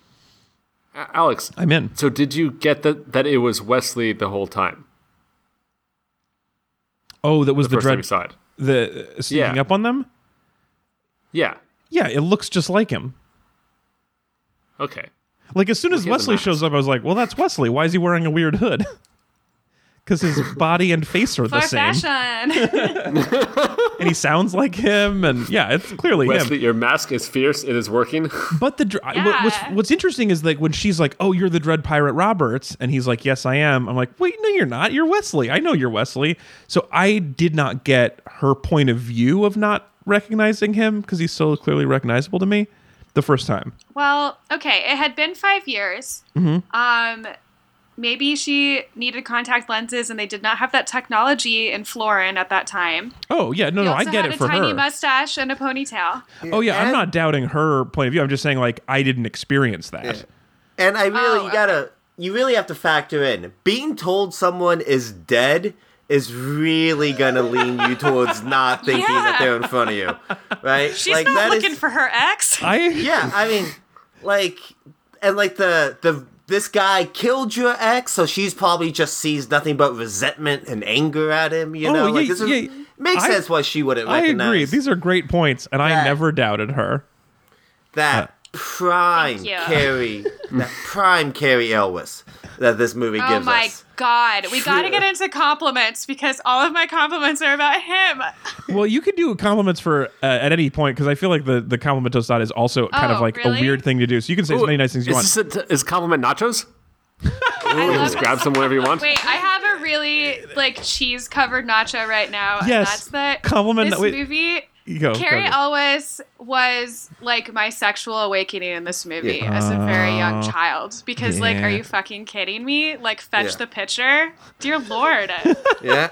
A- Alex. I'm in. So did you get that that it was Westley the whole time? Oh, that was the, First time dread you saw it. the uh, sneaking Yeah. up on them? Yeah. Yeah, it looks just like him. Okay. Like as soon as he has a Westley shows up, I was like, "Well, that's Westley. Why is he wearing a weird hood?" [LAUGHS] Because his body and face are the For same, fashion. [LAUGHS] and he sounds like him, and yeah, it's clearly him. Westley, your mask is fierce. It is working. [LAUGHS] But the dr- what- what's what's interesting is like when she's like, "Oh, you're the Dread Pirate Roberts," and he's like, "Yes, I am." I'm like, "Wait, no, you're not. You're Westley. I know you're Westley." So I did not get her point of view of not recognizing him because he's so clearly recognizable to me the first time. well, okay. It had been five years. Mm-hmm. Um, maybe she needed contact lenses, and they did not have that technology in Florin at that time. Oh yeah, no, He no, I also get had it a for tiny her. mustache and a ponytail. oh yeah, I'm not doubting her point of view. I'm just saying like I didn't experience that. And I really, Oh, you gotta, you really have to factor in being told someone is dead is really gonna lean you towards not thinking that they're in front of you, right? She's like not that is- looking for her ex. I yeah, I mean, like, and like the the this guy killed your ex, so she's probably just sees nothing but resentment and anger at him. You Oh, know, yeah, like this is, yeah. makes I- sense why she wouldn't I recognize agree. These are great points, and I never doubted her. that uh, prime Thank. Cary, that prime Cary Elwes that this movie Oh gives us. Oh my god, we got to get into compliments because all of my compliments are about him. [LAUGHS] Well, you could do compliments for uh, at any point because I feel like the the compliment tostada is also kind of Oh, like really? a weird thing to do. So you can say as many nice things you want. is This a, is compliment nachos? [LAUGHS] I love Just grab some whenever you want. Wait, I have a really like cheese covered nacho right now. and Yes, that's the compliment- This wait. movie. You go, Cary go, go. Elwes was like my sexual awakening in this movie Yeah. as a very young child. Because like, are you fucking kidding me? Like, fetch Yeah. the pitcher, dear lord. [LAUGHS] Yeah,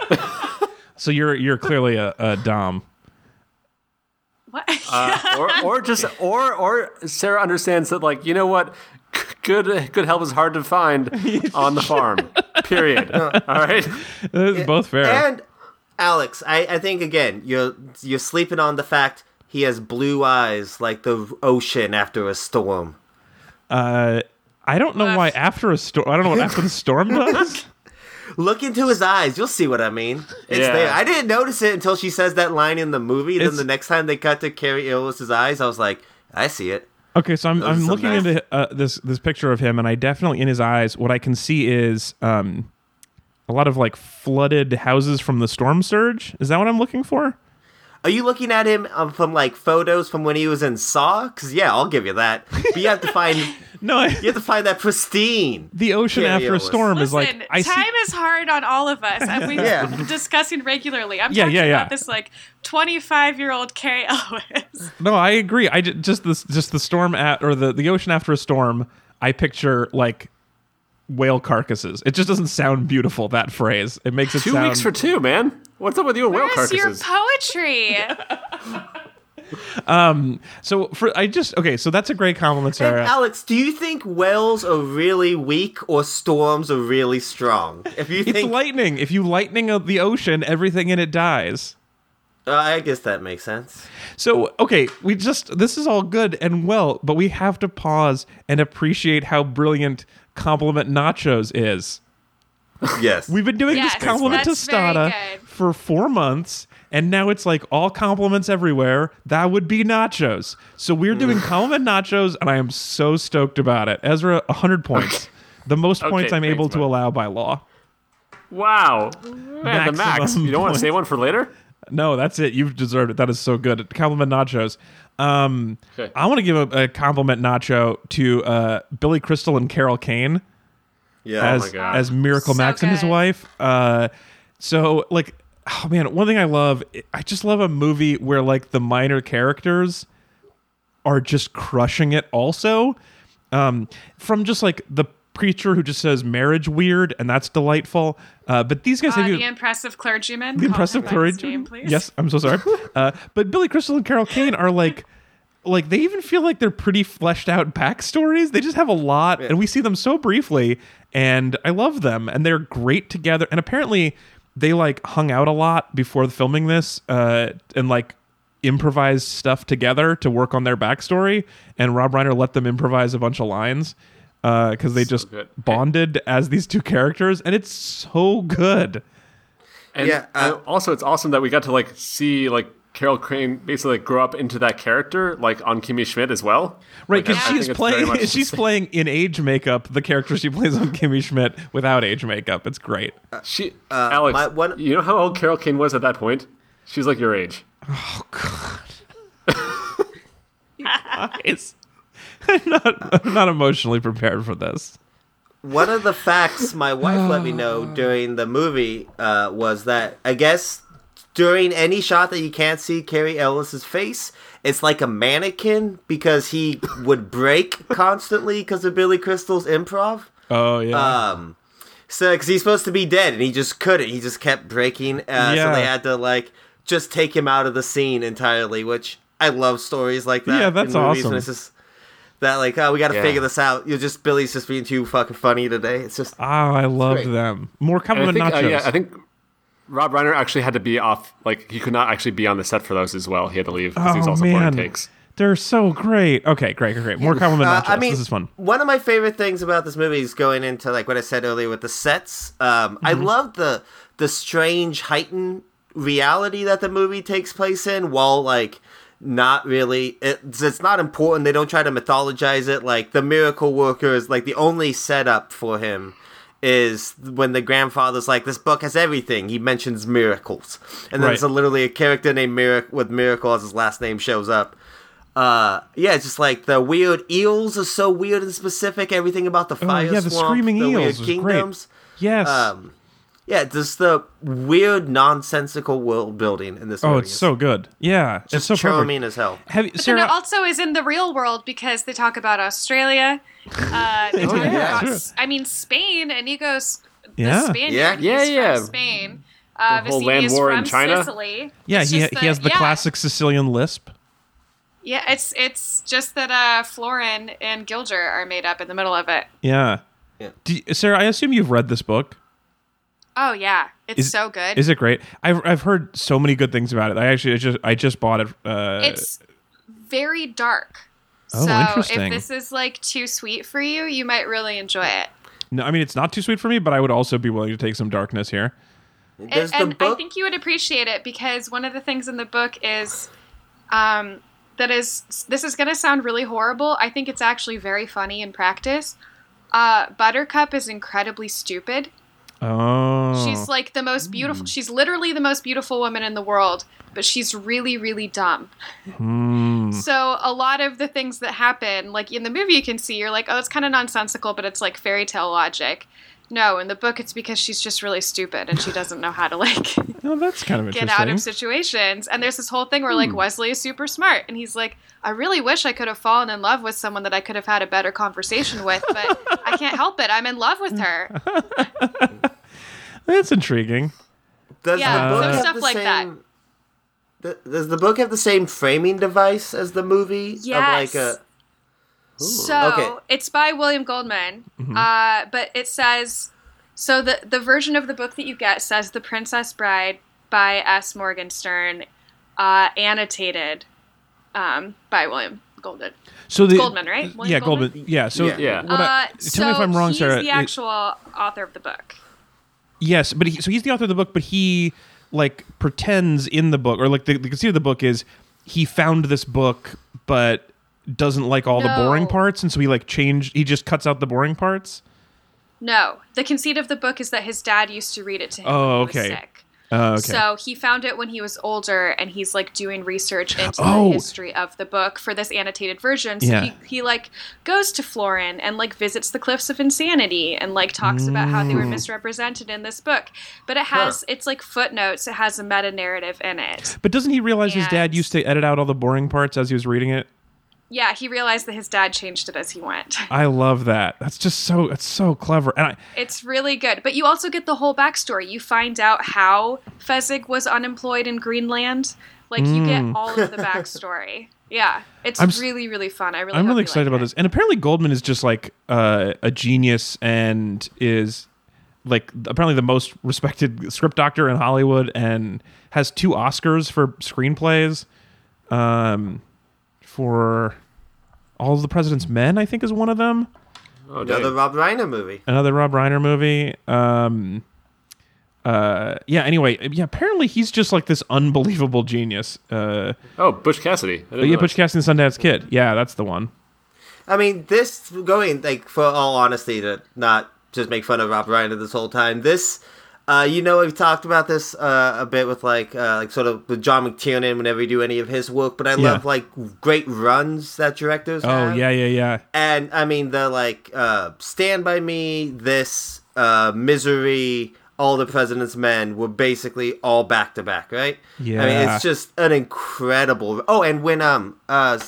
So you're you're clearly a, a dom. what? Uh, or, or just or or Sarah understands that like you know what good good help is hard to find [LAUGHS] on the farm period [LAUGHS] all right That's both fair. and Alex, I, I think again you're you're sleeping on the fact he has blue eyes like the ocean after a storm. uh, I don't know why after a storm. I don't know what after the storm [LAUGHS] does. Look into his eyes, you'll see what I mean. It's Yeah. there. I didn't notice it until she says that line in the movie. Then the next time they cut to Cary Elwes' eyes, I was like, I see it. Okay, so I'm Those I'm looking nice- into uh, this this picture of him, and I definitely in his eyes, what I can see is um, a lot of like flooded houses from the storm surge. Is that what I'm looking for? Are you looking at him um, from like photos from when he was in Saw? Because yeah, I'll give you that. But you have to find [LAUGHS] No, I, You have to find that pristine. the ocean after a it was- storm is like I time see. is hard on all of us, and we've [LAUGHS] Yeah. been discussing regularly. I'm Yeah, talking yeah, yeah. about this like 25 year old Cary [LAUGHS] Elwes. No, I agree. I ju- just this just the storm at or the the ocean after a storm. I picture like whale carcasses. It just doesn't sound beautiful. That phrase. It makes it Two sound. weeks for two, man. What's up with you and whale Where's your poetry? [LAUGHS] um. so for I just okay. So that's a great compliment, And Sarah. Alex, do you think whales are really weak or storms are really strong? If you think it's lightning. If you lightning of the ocean, everything in it dies. Uh, I guess that makes sense. So, okay, we just this is all good and well, but we have to pause and appreciate how brilliant compliment nachos is. Yes. We've been doing Yes, this compliment that's very tostada for 4 months and now it's like all compliments everywhere. That would be nachos. So we're doing mm. compliment nachos and I am so stoked about it. Ezra 100 points. The most Okay, points I'm able thanks, to allow by law. Wow. Man, the max. You don't want to say one for later? No, that's it. You've deserved it. That is so good. Compliment nachos. Um, Okay. I want to give a, a compliment nacho to uh, Billy Crystal and Carol Kane yeah. as my God. as Miracle So Max and his wife. Uh, so like, oh man, one thing I love, I just love a movie where like the minor characters are just crushing it. Also, um, from just like the preacher who just says marriage weird, and that's delightful. Uh, but these guys Uh, have you. the impressive clergyman. The impressive him by his courage. Name, please. Yes, I'm so sorry. [LAUGHS] uh, but Billy Crystal and Carol Kane are like, like they even feel like they're pretty fleshed out backstories. They just have a lot, and we see them so briefly, and I love them, and they're great together. And apparently, they like hung out a lot before filming this, uh, and like improvised stuff together to work on their backstory. And Rob Reiner let them improvise a bunch of lines because they just good. bonded as these two characters, and it's so good. And Yeah, uh, uh, also, it's awesome that we got to like see like Carol Kane basically like, grow up into that character, like on Kimmy Schmidt as well. Right, because I- I she's think it's very playing [LAUGHS] she's playing in age makeup the character she plays on Kimmy Schmidt without age makeup. It's great. She, Alex, my- one- you know how old Carol Kane was at that point? She's like your age. Oh, God. [LAUGHS] It's I'm [LAUGHS] not I'm not emotionally prepared for this. One of the facts my wife let me [SIGHS] know during the movie uh, was that I guess during any shot that you can't see Cary Elwes's face, it's like a mannequin because he would break constantly because of Billy Crystal's improv. Oh yeah. Um, so because he's supposed to be dead and he just couldn't, he just kept breaking. Uh, Yeah. So they had to like just take him out of the scene entirely. Which I love stories like that. Yeah, that's in movies awesome. When it's just that like, oh, we got to Yeah. figure this out. You're just Billy's just being too fucking funny today. It's just oh, I love them. More And I compliment think, uh, nachos. yeah, I think Rob Reiner actually had to be off. Like he could not actually be on the set for those as well. He had to leave because he was oh also man, takes. they're so great. Okay, great, great, great. More compliment Uh, nachos. I mean, this is fun. One of my favorite things about this movie is going into like what I said earlier with the sets. Um, I Mm-hmm. love the the strange heightened reality that the movie takes place in, while like not really it's, it's not important. They don't try to mythologize it. Like the miracle worker is like the only setup for him is when the grandfather's like, "This book has everything." He mentions miracles, and then Right. there's a, literally a character named Miracle with Miracle as his last name shows up uh yeah it's just like the weird eels are so weird and specific everything about the fire Oh, yeah, the swamp, screaming the weird eels great. kingdoms Yes. um yeah just the weird nonsensical world building in this oh, movie it's is so good. Yeah, it's just so charming perfect. as hell Have you, But Sarah? then it also is in the real world because they talk about Australia. Uh, [LAUGHS] they talk yeah, about, sure. S- I mean, Spain. Inigo's the Yeah. Spaniard. Yeah. He's Yeah, from yeah. Spain. Uh, The whole Vizzini land is war in China? Sicily. yeah, he, just he has the yeah. classic Sicilian lisp. Yeah, it's it's just that uh, Florin and Guilder are made up in the middle of it. Yeah. Yeah. Do you- Sarah, I assume you've read this book. Oh yeah, it's Is- so good. Is it great? I've I've heard so many good things about it. I actually I just I just bought it. Uh, it's very dark. Oh, so interesting. if this is like too sweet for you, you might really enjoy it. no, I mean it's not too sweet for me, but I would also be willing to take some darkness here. Does and, and book I think you would appreciate it because one of the things in the book is um, that is this is going to sound really horrible. I think it's actually very funny in practice. Uh, Buttercup is incredibly stupid. Oh, She's like the most beautiful. She's literally the most beautiful woman in the world, but she's really, really dumb. Hmm. [LAUGHS] So a lot of the things that happen, like in the movie, you can see you're like, oh, it's kind of nonsensical, but it's like fairy tale logic. No, in the book, it's because she's just really stupid and she [SIGHS] doesn't know how to like [LAUGHS] Oh, that's kind of get out of situations. And there's this whole thing where like hmm. Westley is super smart, and he's like, I really wish I could have fallen in love with someone that I could have had a better conversation with, but I can't help it. I'm in love with her. [LAUGHS] That's intriguing. Does Yeah, the book so have stuff the like that. th- Does the book have the same framing device as the movie? Of Yes. like a, So Okay. it's by William Goldman, Mm-hmm. uh, but it says so the the version of the book that you get says The Princess Bride by S. Morgenstern, uh, annotated um, by William Goldman. So the Goldman, right? William yeah, Goldman? Goldman. Yeah. So Yeah. Yeah. what I- Uh, tell so me if I'm wrong, he's Sarah. the It- actual author of the book. Yes, but he, so he's the author of the book, but he like pretends in the book, or like the, the conceit of the book is he found this book, but doesn't like all the boring parts, and so he like changed. He just cuts out the boring parts. No, the conceit of the book is that his dad used to read it to him Oh, when he okay. was sick. Oh, okay. So he found it when he was older, and he's like doing research into Oh. the history of the book for this annotated version. So Yeah. he, he like goes to Florin and like visits the Cliffs of Insanity and like talks about how Mm. they were misrepresented in this book. But it has it's like footnotes. It has a meta narrative in it. but doesn't he realize his dad used to edit out all the boring parts as he was reading it? Yeah, he realized that his dad changed it as he went. [LAUGHS] I love that. That's just so. It's so clever. And I, It's really good. But you also get the whole backstory. You find out how Fezzik was unemployed in Greenland. Like you get all of the backstory. [LAUGHS] Yeah. It's Mm. I'm s- really, really fun. I really I'm really excited about this. And apparently Goldman is just like uh, a genius and is like apparently the most respected script doctor in Hollywood and has two Oscars for screenplays. Um, for All of the President's Men, I think is one of them. Oh, another dang. Rob Reiner movie. Another Rob Reiner movie. Um, uh, yeah. Anyway, yeah. Apparently he's just like this unbelievable genius. Uh, oh, Butch Cassidy. I didn't yeah, know Butch that. Cassidy and the Sundance Kid. Yeah, that's the one. I mean, this going like for all honesty to not just make fun of Rob Reiner this whole time. This, uh, you know, we've talked about this uh, a bit with like uh, like sort of with John McTiernan whenever we do any of his work. But I Yeah. love like great runs that directors. Oh have. yeah, yeah, yeah. and I mean the like uh, Stand by Me, this uh, Misery, All the President's Men were basically all back to back, right? Yeah. I mean, it's just an incredible. Oh, and when um uh,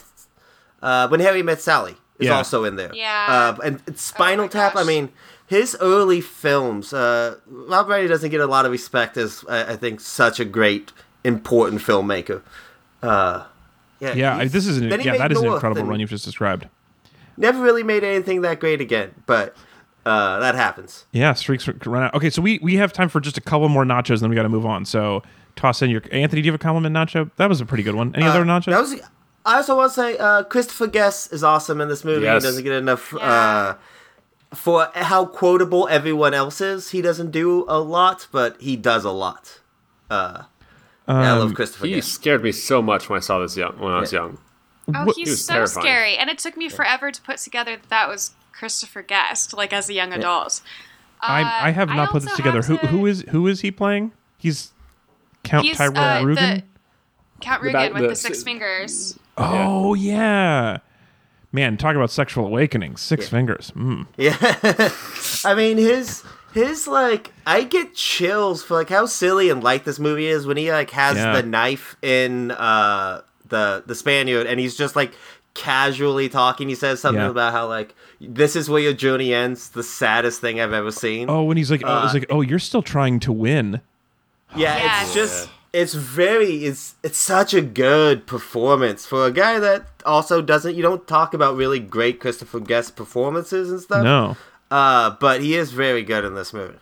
uh when Harry Met Sally is Yeah. also in there. Yeah. Uh, and it's Spinal my Tap. I mean. His early films, uh, Rob Reiner doesn't get a lot of respect as I, I think such a great, important filmmaker. Uh, yeah, Yeah, I, this is an, then he yeah, made that is an incredible run you've just described. never really made anything that great again, but uh, that happens. Yeah, streaks run out. Okay, so we we have time for just a couple more nachos, and then we got to move on. So toss in your Anthony. Do you have a compliment nacho? That was a pretty good one. Any other nachos? That was. I also want to say uh, Christopher Guest is awesome in this movie. Yes. He doesn't get enough uh, Yeah. For how quotable everyone else is. He doesn't do a lot, but he does a lot. Uh, yeah, I Um, love Christopher He Guest. scared me so much when I saw this young, when I was Yeah. young. Oh, What- He he's was so terrifying. scary. And it took me forever to put together that that was Christopher Guest, like as a young adult. I I have Uh, not put this together. have Who to- who is who is he playing? He's Count He's Tyrone uh, Rugen. the Count The Rugen back- with the the six fingers. oh yeah. Man, talk about sexual awakening. Six fingers. Mm. Yeah, [LAUGHS] I mean his his like I get chills for like how silly and light this movie is when he like has Yeah. the knife in uh the the Spaniard and he's just like casually talking. He says something Yeah. about how like this is where your journey ends. The saddest thing I've ever seen. Oh, when he's like, oh, it's Uh, like, oh, you're still trying to win. Yeah, Yes. it's just it's very it's it's such a good performance for a guy that also doesn't you don't talk about really great Christopher Guest performances and stuff. No. Uh, but he is very good in this movie.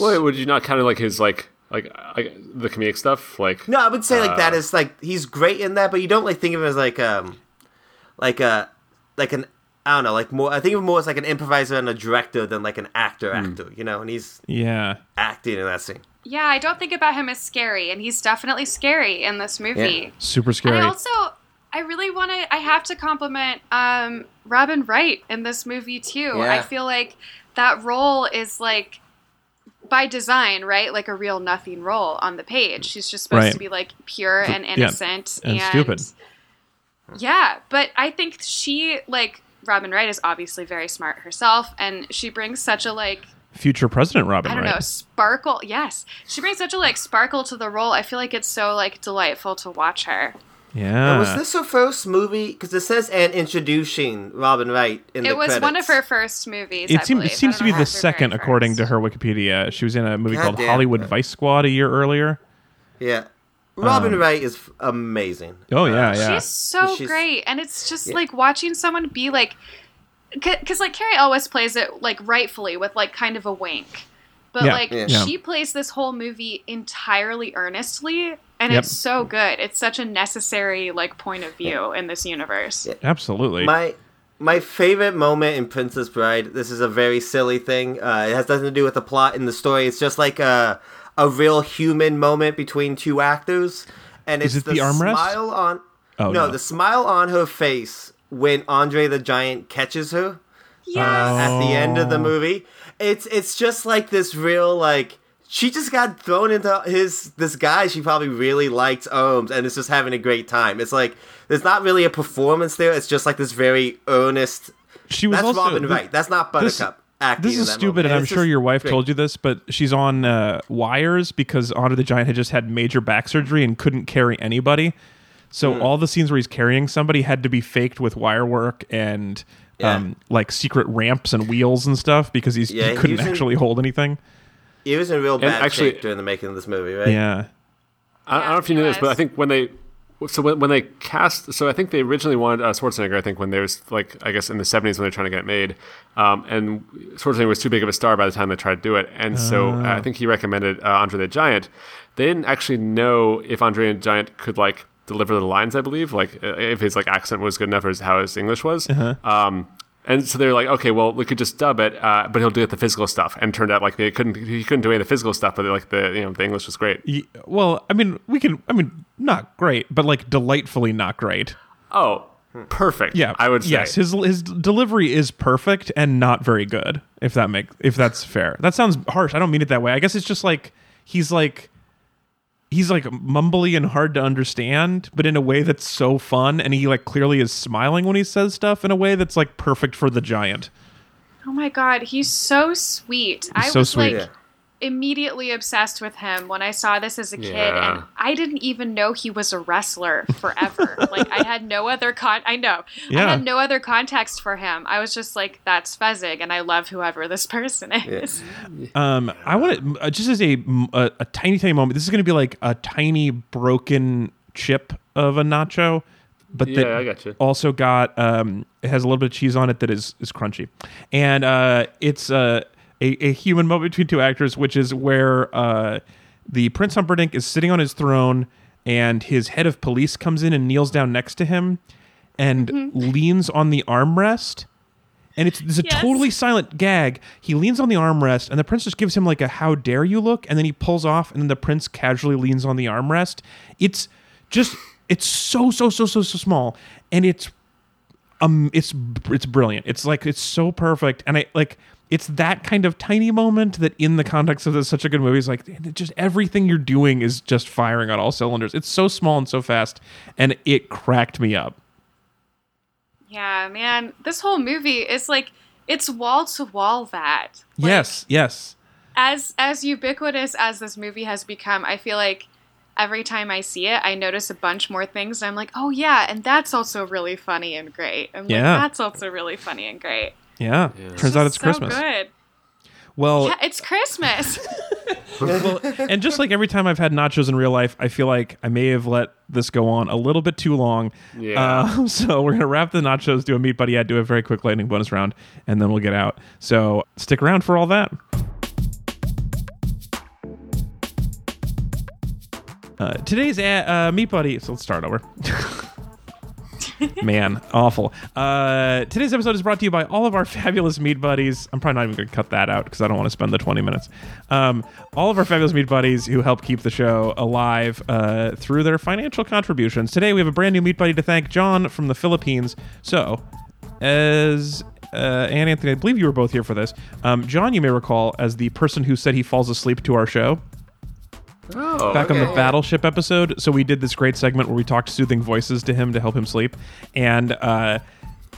Wait, would you not kind of like his like like, like the comedic stuff? Like No, I would say like that Uh, like he's great in that, but you don't like think of him as like um like a like an I don't know, like more I think of him more as like an improviser and a director than like an actor actor, you know, and he's Yeah. acting in that scene. Yeah, I don't think about him as scary, and he's definitely scary in this movie. Super And scary. I also, I really want to, I have to compliment um, Robin Wright in this movie too. Yeah. I feel like that role is like by design, right? Like a real nothing role on the page. She's just supposed Right. to be like pure and innocent and stupid. Yeah, but I think she like Robin Wright is obviously very smart herself, and she brings such a like Future President Robin I don't Wright. know sparkle. Yes, she brings such a like sparkle to the role. I feel like it's so like delightful to watch her. Yeah. was this her first movie? Because it says and introducing Robin Wright in the It was one of her first movies. it I seems, it seems I to be the second, very according to her Wikipedia. She was in a movie God called damn. Hollywood Vice Squad a year earlier. Yeah, Robin Wright is amazing. Um, Oh yeah, yeah. She's so She's- great, and it's just Yeah. like watching someone be like, because like Cary always plays it like rightfully with like kind of a wink, but Yeah. like Yeah. she plays this whole movie entirely earnestly, and Yep. it's so good. It's such a necessary like point of view in this universe. Absolutely. My my favorite moment in Princess Bride. This is a very silly thing. Uh, it has nothing to do with the plot in the story. It's just like a a real human moment between two actors, and it's Is it the, the armrest? smile on. Oh, no, no. the smile on her face when Andre the Giant catches her. Yes. uh, at the end of the Oh. movie. It's it's just like this real like she just got thrown into his this guy she probably really liked Ohms and is just having a great time. It's like there's not really a performance there. It's just like this very earnest. she was That's also Robin Wright. That's not this- Buttercup acting. This is stupid, moment. and I'm sure your wife great. told you this, but she's on uh, wires because Andre the Giant had just had major back surgery and couldn't carry anybody. So Hmm. all the scenes where he's carrying somebody had to be faked with wire work and Yeah. um, like secret ramps and wheels and stuff because he's, Yeah, he he couldn't was in- actually hold anything. He was in real bad actually- shape during the making of this movie, right? Yeah. I, I don't know if you knew this, but I think when they so when, when they cast, so I think they originally wanted uh, Schwarzenegger. I think when they was like I guess in the seventies when they're trying to get it made, um, and Schwarzenegger was too big of a star by the time they tried to do it, and so uh, I think he recommended uh, Andre the Giant. They didn't actually know if Andre the Giant could like deliver the lines. I believe like uh, if his like accent was good enough or how his English was. Um, and so they're like, okay, well, we could just dub it, uh, but he'll do it the physical stuff. And turned out like they couldn't, he couldn't do any of the physical stuff, but like the you know the English was great. Ye- Well, I mean, we can. I mean, not great, but like delightfully not great. Oh, perfect. Yeah, I would say. yes. His his delivery is perfect and not very good. If that make if that's fair. That sounds harsh. I don't mean it that way. I guess it's just like he's like he's like mumbly and hard to understand, but in a way that's so fun. And he like clearly is smiling when he says stuff in a way that's like perfect for the giant. Oh my god, he's so sweet. I so was sweet. like Yeah. Immediately obsessed with him when I saw this as a kid, Yeah. and I didn't even know he was a wrestler forever. [LAUGHS] like I had no other con. I know Yeah. I had no other context for him. I was just like, "That's Fezzik," and I love whoever this person is. Um, I want to just as a, a a tiny tiny moment. This is going to be like a tiny broken chip of a nacho, but that Yeah, I gotcha. also got um, it has a little bit of cheese on it that is is crunchy, and uh, it's uh, a a human moment between two actors, which is where uh, the Prince Humperdinck is sitting on his throne, and his head of police comes in and kneels down next to him, and leans on the armrest. And it's, it's a Yes. totally silent gag. He leans on the armrest, and the prince just gives him like a "How dare you" look, and then he pulls off, and then the prince casually leans on the armrest. It's just, it's so so so so so small, and it's um, it's it's brilliant. It's like it's so perfect, and I like it's that kind of tiny moment that, in the context of this, such a good movie, is like just everything you're doing is just firing on all cylinders. It's so small and so fast, and it cracked me up. Yeah, man, this whole movie is like it's wall to wall that. Like, yes, yes. as as ubiquitous as this movie has become, I feel like every time I see it, I notice a bunch more things. And I'm like, oh yeah, and that's also really funny and great. I'm Yeah. like, that's also really funny and great. Yeah. Turns out it's so Christmas. good. Well, Yeah, it's Christmas. [LAUGHS] well, and just like every time I've had nachos in real life, I feel like I may have let this go on a little bit too long. Yeah. Uh, [LAUGHS] so we're gonna wrap the nachos, do a meat buddy ad, do a very quick lightning bonus round, and then we'll get out. So stick around for all that. Uh, today's a- uh, meat buddy. So let's start over. [LAUGHS] Man, awful. Uh, today's episode is brought to you by all of our [LAUGHS] fabulous meat buddies. I'm probably not even going to cut that out because I don't want to spend the 20 minutes. Um, all of our fabulous meat buddies who help keep the show alive uh, through their financial contributions. Today we have a brand new meat buddy to thank, John from the Philippines. So, as uh, and Anthony, I believe you were both here for this. Um, John, you may recall as the person who said he falls asleep to our show Oh, back on the battleship episode. So we did this great segment where we talked soothing voices to him to help him sleep, and uh,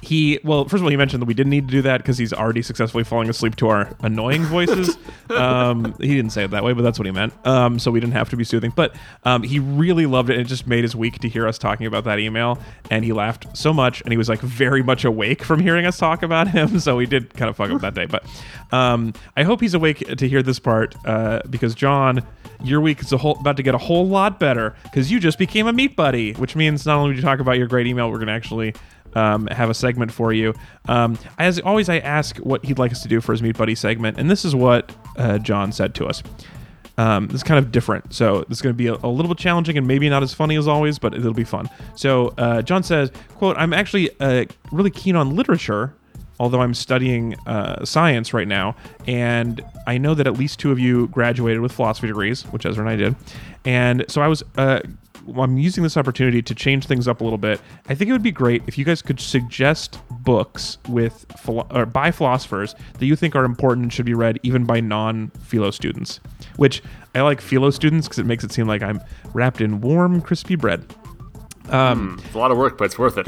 he well, first of all, he mentioned that we didn't need to do that because he's already successfully falling asleep to our annoying voices. [LAUGHS] um, he didn't say it that way, but that's what he meant. Um, so we didn't have to be soothing, but um, he really loved it. and It just made his week to hear us talking about that email, and he laughed so much, and he was like very much awake from hearing us talk about him. [LAUGHS] So we did kind of fuck up that day, but um, I hope he's awake to hear this part uh, because John your week is whole, about to get a whole lot better because you just became a meat buddy, which means not only do you talk about your great email, we're going to actually um, have a segment for you. Um, as always, I ask what he'd like us to do for his meat buddy segment, and this is what uh, John said to us. Um, this is kind of different, so is going to be a, a little bit challenging and maybe not as funny as always, but it'll be fun. So uh, John says, "quote I'm actually uh, really keen on literature." Although I'm studying uh, science right now, and I know that at least two of you graduated with philosophy degrees, which Ezra and I did, and so I was. Uh, I'm using this opportunity to change things up a little bit. I think it would be great if you guys could suggest books with philo- or by philosophers that you think are important and should be read even by non-philo students. Which I like philo students because it makes it seem like I'm wrapped in warm, crispy bread. It's a lot of work, but it's worth it.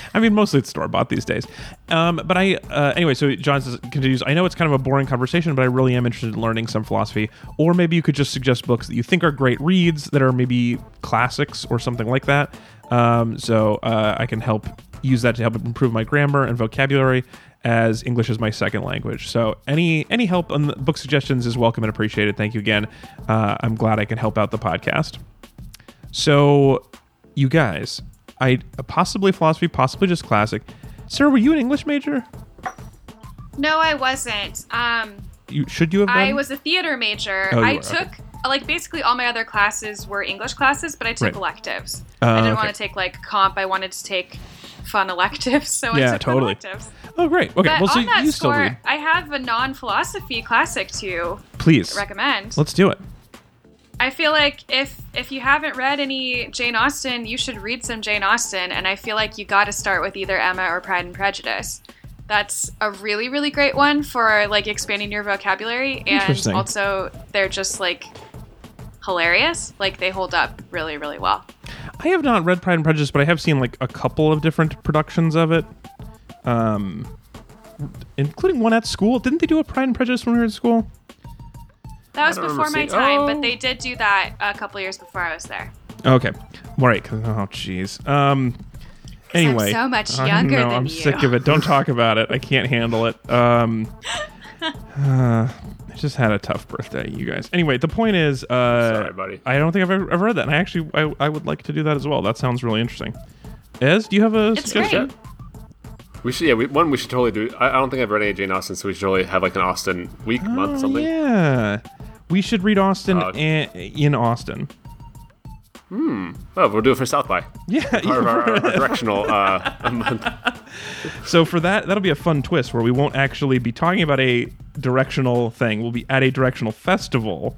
[LAUGHS] I mean, mostly it's store bought these days. Um, but I, uh, anyway, so John says, continues, I know it's kind of a boring conversation, but I really am interested in learning some philosophy. Or maybe you could just suggest books that you think are great reads that are maybe classics or something like that. Um, so uh, I can help use that to help improve my grammar and vocabulary as English is my second language. So any any help on the book suggestions is welcome and appreciated. Thank you again. Uh, I'm glad I can help out the podcast. So, you guys, I possibly philosophy, possibly just classic. Sarah, were you an English major? No, I wasn't. Um, You should you have been? I was a theater major. Oh, I were, okay. took like basically all my other classes were English classes, but I took Right. electives. Oh, I didn't okay. want to take like comp. I wanted to take fun electives, [LAUGHS] so I Yeah, took totally. electives. Oh, great. Okay, But well, so on that you still score, read. I have a non-philosophy classic to Please, recommend. let's do it. I feel like if if you haven't read any Jane Austen, you should read some Jane Austen, and I feel like you got to start with either Emma or Pride and Prejudice. That's a really really great one for like expanding your vocabulary, and also they're just like hilarious. Like they hold up really really well. I have not read Pride and Prejudice, but I have seen like a couple of different productions of it, um, including one at school. Didn't they do a Pride and Prejudice when we were in school? That was before my time, oh. but they did do that a couple years before I was there. Okay, all right. 'cause- Oh, jeez. Um. Anyway, so much I younger know, than I'm you. sick of it. Don't talk about it. I can't handle it. Um. [LAUGHS] uh, I just had a tough birthday, you guys. Anyway, the point is, uh, Sorry, buddy. I don't think I've ever, ever read that, and I actually, I, I would like to do that as well. That sounds really interesting. Ez, do you have a It's suggestion? great. We should, yeah. We, one, we should totally do. I, I don't think I've read any Jane Austen, so we should totally have like an Austen week, month, Oh, something. yeah. We should read Austen Uh, in, in Austin. Oh, we'll do it for South by. Yeah. Part of our, our [LAUGHS] directional uh, month. [LAUGHS] So for that, that'll be a fun twist where we won't actually be talking about a directional thing. We'll be at a directional festival,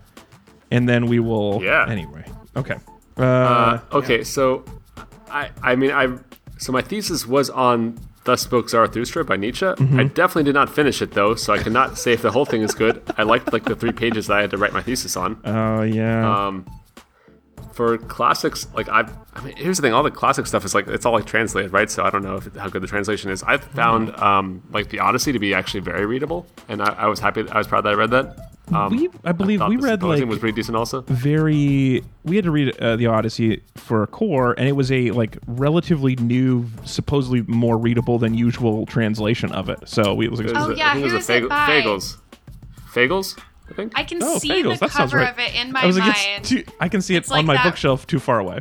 and then we will. Yeah. Anyway. Okay. Uh, Uh, okay, so I I mean I so my thesis was on Thus Spoke Zarathustra by Nietzsche. Mm-hmm. I definitely did not finish it though, so I cannot say if the whole thing is good. I liked like the three pages that I had to write my thesis on. oh yeah. Um, for classics, like I've, I mean, here's the thing: all the classic stuff is like it's all like translated, right? So I don't know if, how good the translation is. I've found Mm-hmm. um, like the Odyssey to be actually very readable, and I, I was happy. I was proud that I read that. Um, we, I believe thought we the read symposium like was pretty decent also. very. We had to read uh, the Odyssey for a core, and it was a like relatively new, supposedly more readable than usual translation of it. So we it was like, Oh, yeah, I think it was is a it Fagle, by? Fagles. Fagles, I think. I can oh, see Fagles. the that sounds cover right. of it in my I was like, mind. [LAUGHS] too, I can see it It's on my that- bookshelf too far away.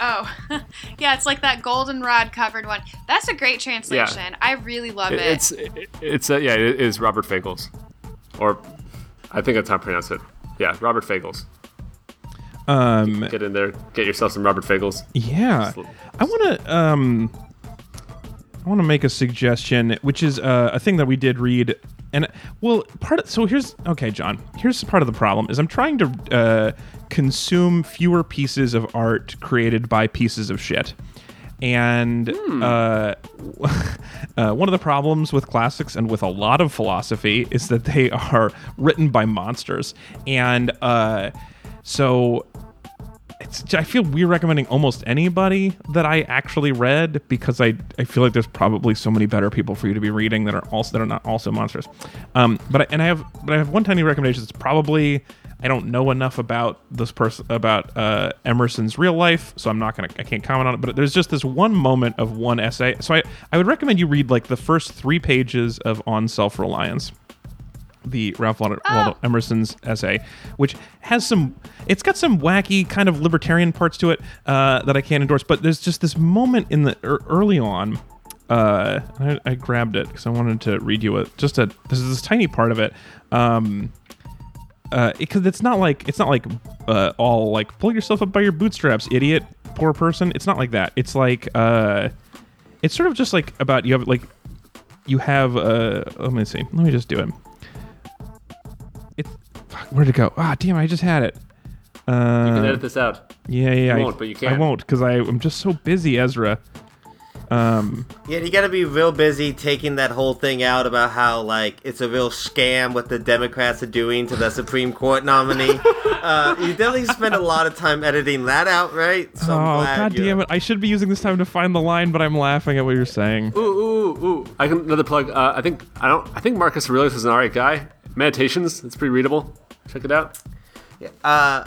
Oh, [LAUGHS] yeah, it's like that goldenrod covered one. That's a great translation. I really love It- it. it's it, it's uh, yeah, it is Robert Fagles, or I think that's how I pronounce it. Yeah, Robert Fagles. Um, Get in there, get yourself some Robert Fagles. Yeah, I want to um, I want to make a suggestion, which is uh, a thing that we did read, and well, part of so here's okay, John. Here's part of the problem is I'm trying to uh, consume fewer pieces of art created by pieces of shit, And Hmm. uh, [LAUGHS] uh, one of the problems with classics and with a lot of philosophy is that they [LAUGHS] are written by monsters. And uh, so it's, I feel weird recommending almost anybody that I actually read because I, I feel like there's probably so many better people for you to be reading that are also that are not also monsters. Um, but I, and I have but I have one tiny recommendation. It's probably I don't know enough about this person about uh, Emerson's real life, so I'm not gonna I can't comment on it. But there's just this one moment of one essay. So I I would recommend you read like the first three pages of On Self Reliance the Ralph Waldo, Waldo Emerson's essay, which has some. It's got some wacky kind of libertarian parts to it uh, that I can't endorse. But there's just this moment in the er, early on. Uh, I, I grabbed it because I wanted to read you a just a. This is this tiny part of it. Um, because it, it's not like it's not like uh, all like pull yourself up by your bootstraps, idiot, poor person. It's not like that. It's like uh, it's sort of just like about you have like you have uh, let me see, let me just do it. It fuck, where'd it go? Ah, damn! I just had it. Uh, You can Uh, edit this out. yeah, yeah. You I, won't, but you can't. I won't because I'm just so busy, Ezra. Um, Yeah, you gotta be real busy taking that whole thing out about how like it's a real scam what the Democrats are doing to the Supreme Court nominee. [LAUGHS] uh, you definitely spend a lot of time editing that out, right? So I'm oh glad god damn it! I should be using this time to find the line, but I'm laughing at what you're saying. Ooh, ooh, ooh! I can another plug. Uh, I think I don't. I think Marcus Aurelius is an alright guy. Meditations. It's pretty readable. Check it out. Yeah. Uh,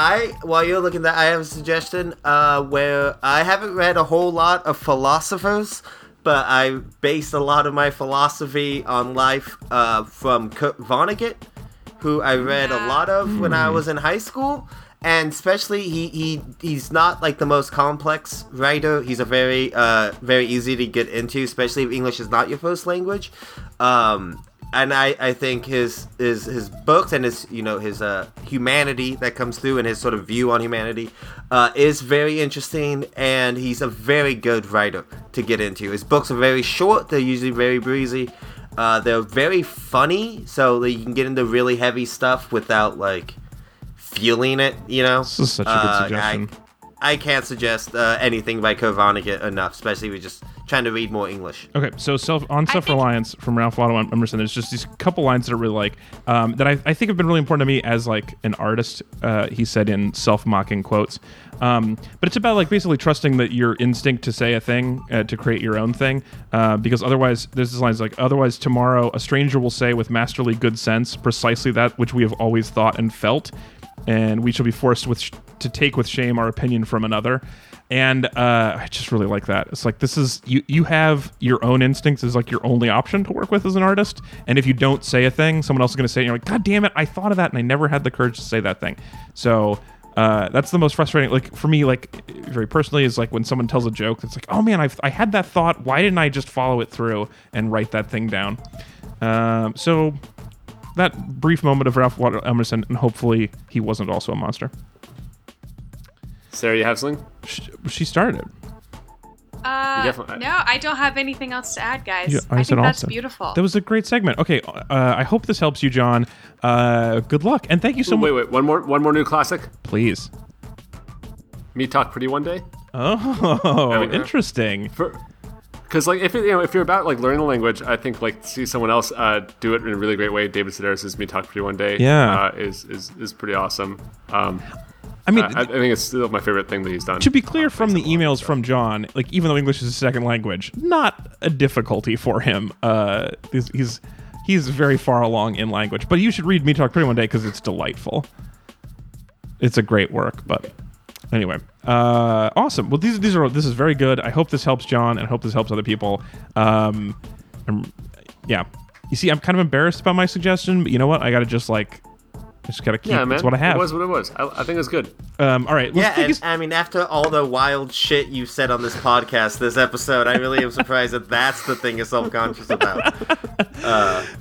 I while you're looking that, I have a suggestion. Uh, where I haven't read a whole lot of philosophers, but I based a lot of my philosophy on life uh, from Kurt Vonnegut, who I read a lot of when I was in high school. And especially he, he he's not like the most complex writer. He's a very uh very easy to get into, especially if English is not your first language. Um, and I, I think his his his books and his you know his uh humanity that comes through and his sort of view on humanity uh, is very interesting and he's a very good writer to get into. His books are very short; they're usually very breezy. Uh, they're very funny, so that you can get into really heavy stuff without like feeling it. You know, This is such a good Uh, suggestion. I, I can't suggest uh, anything by Kurt Vonnegut enough, especially if you're just trying to read more English. Okay, so self on self reliance from Ralph Waldo Emerson. There's just these couple lines that are really like um, that I, I think have been really important to me as like an artist. Uh, he said in self mocking quotes, um, but it's about like basically trusting that your instinct to say a thing uh, to create your own thing, uh, because otherwise there's this lines like otherwise tomorrow a stranger will say with masterly good sense precisely that which we have always thought and felt, and we shall be forced with sh- to take with shame our opinion from another and uh, I just really like that. It's like this is you you have your own instincts is like your only option to work with as an artist, and if you don't say a thing, someone else is going to say, it, and you're like, God damn it, I thought of that and I never had the courage to say that thing. So. Uh, that's the most frustrating. Like for me, like very personally, is like when someone tells a joke. It's like, oh man, I've, I had that thought. Why didn't I just follow it through and write that thing down? Um, so that brief moment of Ralph Waldo Emerson, and hopefully he wasn't also a monster. Sarah, you have something? She, she started. Uh, definitely- no, I don't have anything else to add, guys. Yeah, I, said think that's also. beautiful. That was a great segment. Okay, uh, I hope this helps you, John. Uh, good luck, and thank you so much. wait, wait. One more. One more new classic. Please. Me talk pretty one day. Oh, mean, uh, interesting. For because like if it, you know if you're about like learning the language, I think like see someone else uh, do it in a really great way. David Sedaris' "Me Talk Pretty One Day" Yeah. uh, is is is pretty awesome. Um, I mean, I, I think it's still my favorite thing that he's done. to be clear Uh, from the based on a lot of emails stuff. from John, like even though English is a second language, not a difficulty for him. Uh, he's he's, he's very far along in language. But you should read Me Talk Pretty One Day because it's delightful. It's a great work, but anyway, uh, awesome. Well, these these are this is very good. I hope this helps John, and I hope this helps other people. Um, I'm- yeah, you see, I'm kind of embarrassed about my suggestion, but you know what? I got to just like, I just got to keep. yeah, man, That's what I have. It was what it was. I, I think it's good. um, all right. Yeah, and I mean, after all the wild shit you said on this podcast, this episode, I really am surprised that that's the thing you're self-conscious about. [LAUGHS]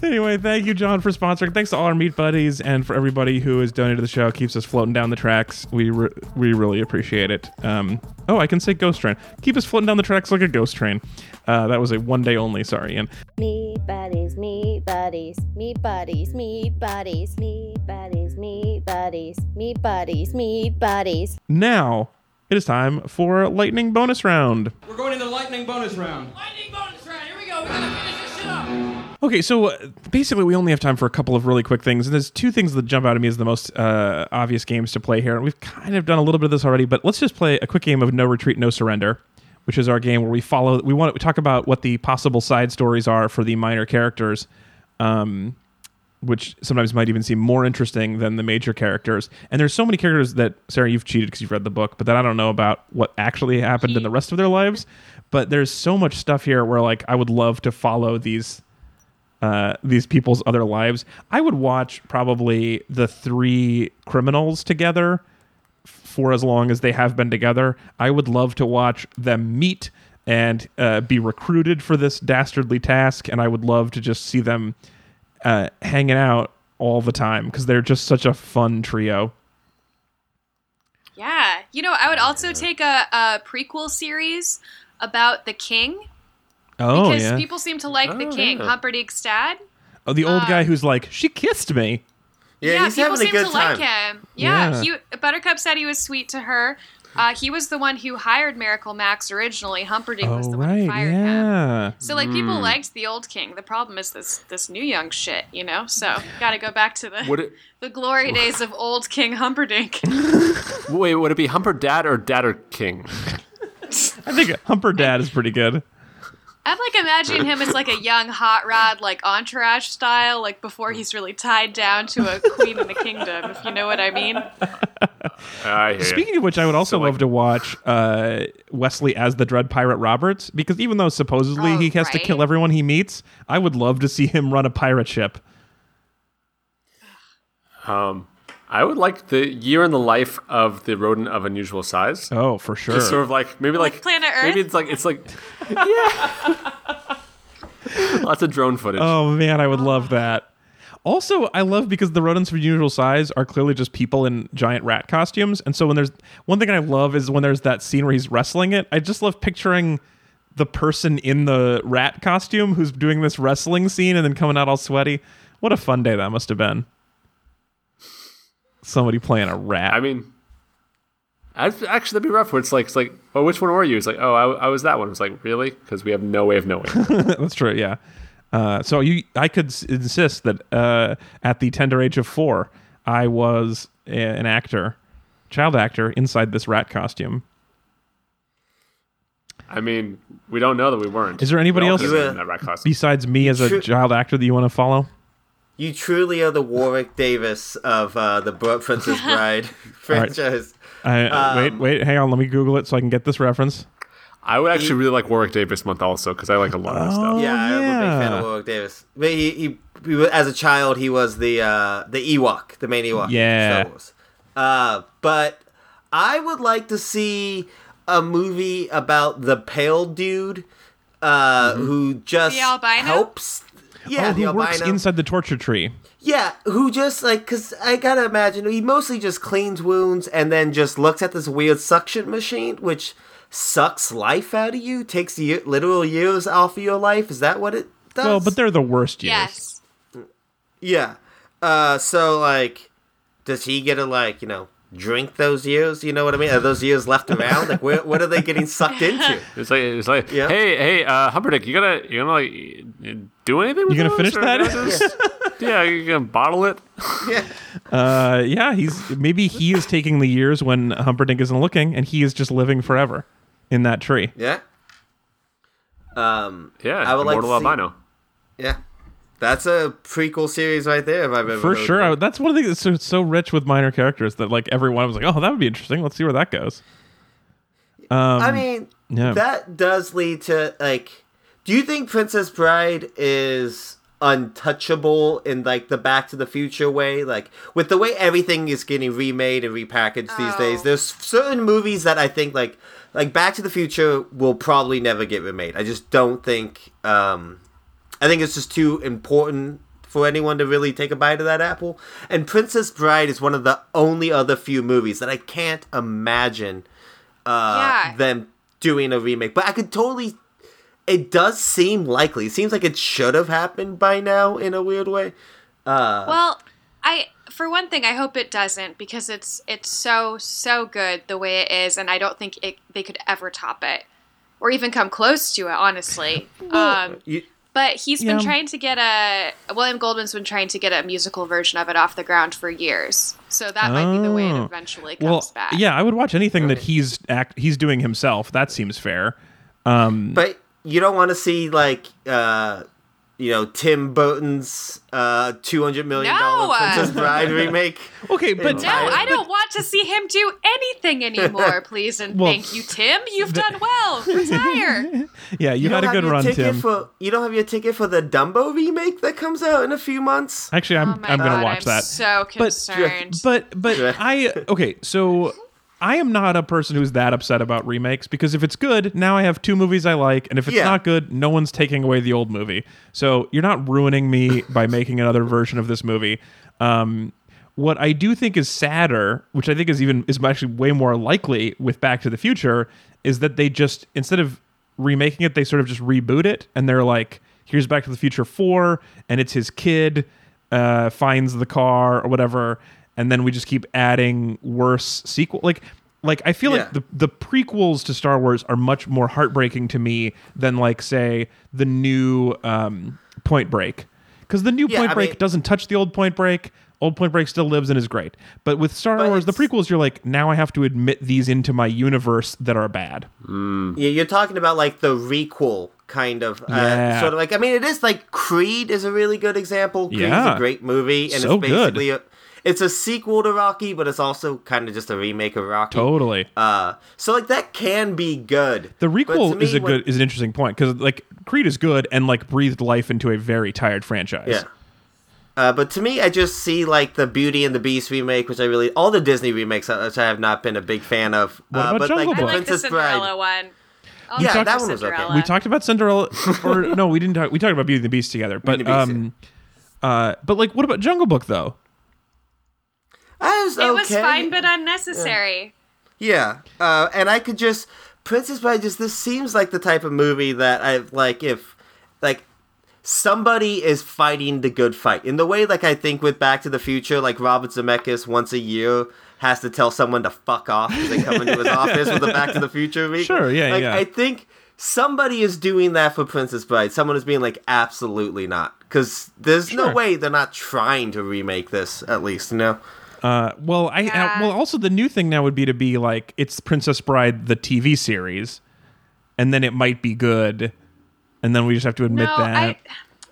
Anyway, thank you, John, for sponsoring. Thanks to all our meat buddies and for everybody who has donated to the show. Keeps us floating down the tracks. We re- we really appreciate it. Um, oh, I can say ghost train. Keep us floating down the tracks like a ghost train. Uh, that was a one day only. Sorry, Eion. Me buddies, me buddies, me buddies, me buddies, me buddies, me buddies, me buddies, me buddies. Now it is time for lightning bonus round. We're going into the lightning bonus round. Lightning bonus round. Here we go. We gotta finish this shit up. Okay, so uh, basically, we only have time for a couple of really quick things, and there's two things that jump out at me as the most uh, obvious games to play here. And we've kind of done a little bit of this already, but let's just play a quick game of No Retreat, No Surrender, which is our game where we follow. We want to talk about what the possible side stories are for the minor characters, um, which sometimes might even seem more interesting than the major characters. And there's so many characters that Sarah, you've cheated because you've read the book, but that I don't know about what actually happened in the rest of their lives. But there's so much stuff here where like I would love to follow these uh, these people's other lives. I would watch probably the three criminals together for as long as they have been together. I would love to watch them meet and uh, be recruited for this dastardly task, and I would love to just see them uh, hanging out all the time because they're just such a fun trio. Yeah. You know, I would also take a, a prequel series about the king Oh because yeah, people seem to like the Oh, king, yeah. Humperdinck Stad. oh the old guy um, who's like she kissed me. Yeah, he's people having a seem good to time. like him. Yeah, Yeah. he Buttercup said he was sweet to her. Uh, he was the one who hired Miracle Max originally. Humperdinck was Oh the one who right, fired him. So like people liked the old king. The problem is this this new young shit, you know. So got to go back to the Would it the glory days of old King Humperdinck. [LAUGHS] wait? Would it be Humper Dad or Dad or King? I think Humper Dad is pretty good. I'm like imagining him as like a young hot rod, like entourage style, like before he's really tied down to a queen in the kingdom, if you know what I mean. I hear ya. Speaking of which, I would also So, love like- to watch uh, Westley as the Dread Pirate Roberts because even though supposedly Oh, he has to kill everyone he meets, I would love to see him run a pirate ship. Um, I would like the year in the life of the rodent of unusual size. Oh, for sure. Just sort of like maybe like, Planet Earth? Maybe it's like it's like [LAUGHS] yeah. [LAUGHS] Lots of drone footage. Oh man, I would love that. Also, I love because the rodents of unusual size are clearly just people in giant rat costumes, and so when there's one thing I love is when there's that scene where he's wrestling it. I just love picturing the person in the rat costume who's doing this wrestling scene and then coming out all sweaty. What a fun day that must have been. Somebody playing a rat. I mean, I'd, actually that'd be rough. Where it's like it's like, oh, which one were you? It's like, oh, I, I was that one. It's like, really? Because we have no way of knowing. [LAUGHS] That's true. Yeah. Uh, so you, I could s- insist that uh, at the tender age of four, I was a, an actor, child actor inside this rat costume. I mean, we don't know that we weren't. Is there anybody We all else- could've been in that rat costume? Besides me as a child actor that you want to follow? You truly are the Warwick Davis of uh, the Bro- [LAUGHS] Princess Bride franchise. I, Um, wait, wait, hang on. Let me Google it so I can get this reference. I would actually really like Warwick Davis month also because I like a lot of Oh, stuff. Yeah, I'm a big fan of Warwick Davis. But he, he, he was, as a child, he was the uh, the Ewok, the main Ewok. in Yeah. Star Wars. Uh, but I would like to see a movie about the pale dude uh, who just The helps. Yeah, oh, the who works albino. inside the torture tree? Yeah, who just like because I gotta imagine he mostly just cleans wounds and then just looks at this weird suction machine, which sucks life out of you, takes ye- literal years off of your life. Is that what it does? Well, but they're the worst years. Yes. yeah. Uh, so like, does he get to like you know drink those years? You know what I mean? Are those years left [LAUGHS] around? Like, where, what are they getting sucked into? [LAUGHS] It's like it's like, Yeah. hey, hey, uh, Humperdick, you gotta you gonna like do anything? With You gonna finish that? you gonna just- [LAUGHS] yeah, you gonna bottle it. [LAUGHS] yeah. Uh, yeah, he's maybe he is taking the years when Humperdinck isn't looking, and he is just living forever in that tree. Yeah. Um. Yeah, I would like to immortal see- albino. Yeah. That's a prequel series right there. If I've ever For sure. I, that's one of the things that's so, so rich with minor characters that like everyone was like, oh, that would be interesting. Let's see where that goes. Um, I mean, yeah. that does lead to like. Do you think Princess Bride is untouchable in like the Back to the Future way? Like with the way everything is getting remade and repackaged these Oh. days, there's certain movies that I think like like Back to the Future will probably never get remade. I just don't think. um I think it's just too important for anyone to really take a bite of that apple. And Princess Bride is one of the only other few movies that I can't imagine uh, Yeah. them doing a remake. But I could totally. It does seem likely. It seems like it should have happened by now in a weird way. Uh, Well, I for one thing, I hope it doesn't because it's it's so so good the way it is, and I don't think it, they could ever top it or even come close to it. Honestly, [LAUGHS] um, You, but he's been Yeah. trying to get a William Goldman's been trying to get a musical version of it off the ground for years. So that might be the way Oh. it eventually comes Well, back. yeah, I would watch anything that he's act he's doing himself. That seems fair. Um, but you don't want to see like uh, you know Tim Burton's uh, two hundred million dollar No! Princess Bride [LAUGHS] remake. okay, but No, I don't want to see him do anything anymore, [LAUGHS] please and Well, thank you, Tim. You've done well. [LAUGHS] Retire. yeah, you, You had a good run, ticket Tim. For, you don't have your ticket for the Dumbo remake that comes out in a few months. Actually, I'm Oh I'm gonna watch I'm that. So concerned. But but Yeah. I okay, so I am not a person who's that upset about remakes because if it's good, now I have two movies I like, and if it's Yeah. not good, no one's taking away the old movie. So you're not ruining me [LAUGHS] by making another version of this movie. Um, what I do think is sadder, which I think is even is actually way more likely with Back to the Future, is that they just instead of remaking it, they sort of just reboot it, and they're like, "Here's Back to the Future Four, and it's his kid uh, finds the car or whatever." And then we just keep adding worse sequel like like I feel Yeah. like the the prequels to Star Wars are much more heartbreaking to me than like say the new um, Point Break because the new Yeah, Point I Break mean- doesn't touch the old Point Break. Old Point Break still lives and is great, but with Star But Wars, the prequels, you're like now I have to admit these into my universe that are bad. Yeah, you're talking about like the requel kind of uh, Yeah. sort of like I mean it is like Creed is a really good example. Creed is Yeah. a great movie and So it's good. basically a it's a sequel to Rocky, but it's also kind of just a remake of Rocky. Totally. Uh, so like that can be good. The But requel me, is a when- good is an interesting point because like Creed is good and like breathed life into a very tired franchise. Yeah. Uh, but to me, I just see like the Beauty and the Beast remake, which I really all the Disney remakes, uh, which I have not been a big fan of. What uh, about but Jungle like I like the Princess Cinderella Bride. one. I'll Yeah, that for one was okay. We talked about Cinderella, or [LAUGHS] no, we didn't talk. We talked about Beauty and the Beast together, but Beauty and the um, uh, but like, what about Jungle Book though? I was It was fine but unnecessary. Yeah, uh, and I could just Princess Bride. Just this seems like the type of movie that I like. If like somebody is fighting the good fight in the way like I think with Back to the Future, like Robert Zemeckis once a year has to tell someone to fuck off as they come into his [LAUGHS] office with a Back to the Future remake. Sure, yeah, like, yeah. I think somebody is doing that for Princess Bride. Someone is being like, absolutely not, because there's Sure. no way they're not trying to remake this. At least, you know. Uh, well, I Yeah. uh, well also the new thing now would be to be like it's Princess Bride the TV series, and then it might be good, and then we just have to admit no, that. I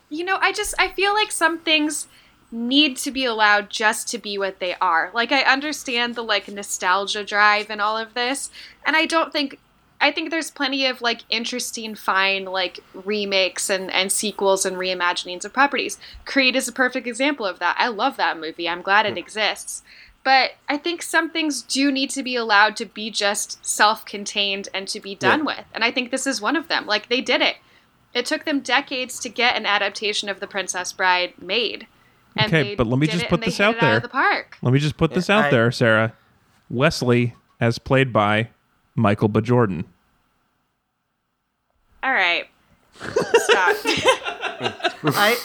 you know, I just I feel like some things need to be allowed just to be what they are. Like I understand the like nostalgia drive and all of this, and I don't think I think there's plenty of like interesting fine like remakes and and sequels and reimaginings of properties. Creed is a perfect example of that. I love that movie. I'm glad it hmm. exists. But I think some things do need to be allowed to be just self-contained and to be done with. And I think this is one of them. Like they did it. It took them decades to get an adaptation of The Princess Bride made. And Okay, but let me just put this out it there. of the park. Let me just put this out I- there, Sarah. Westley, as played by Michael B. Jordan. All right. Stop. [LAUGHS] I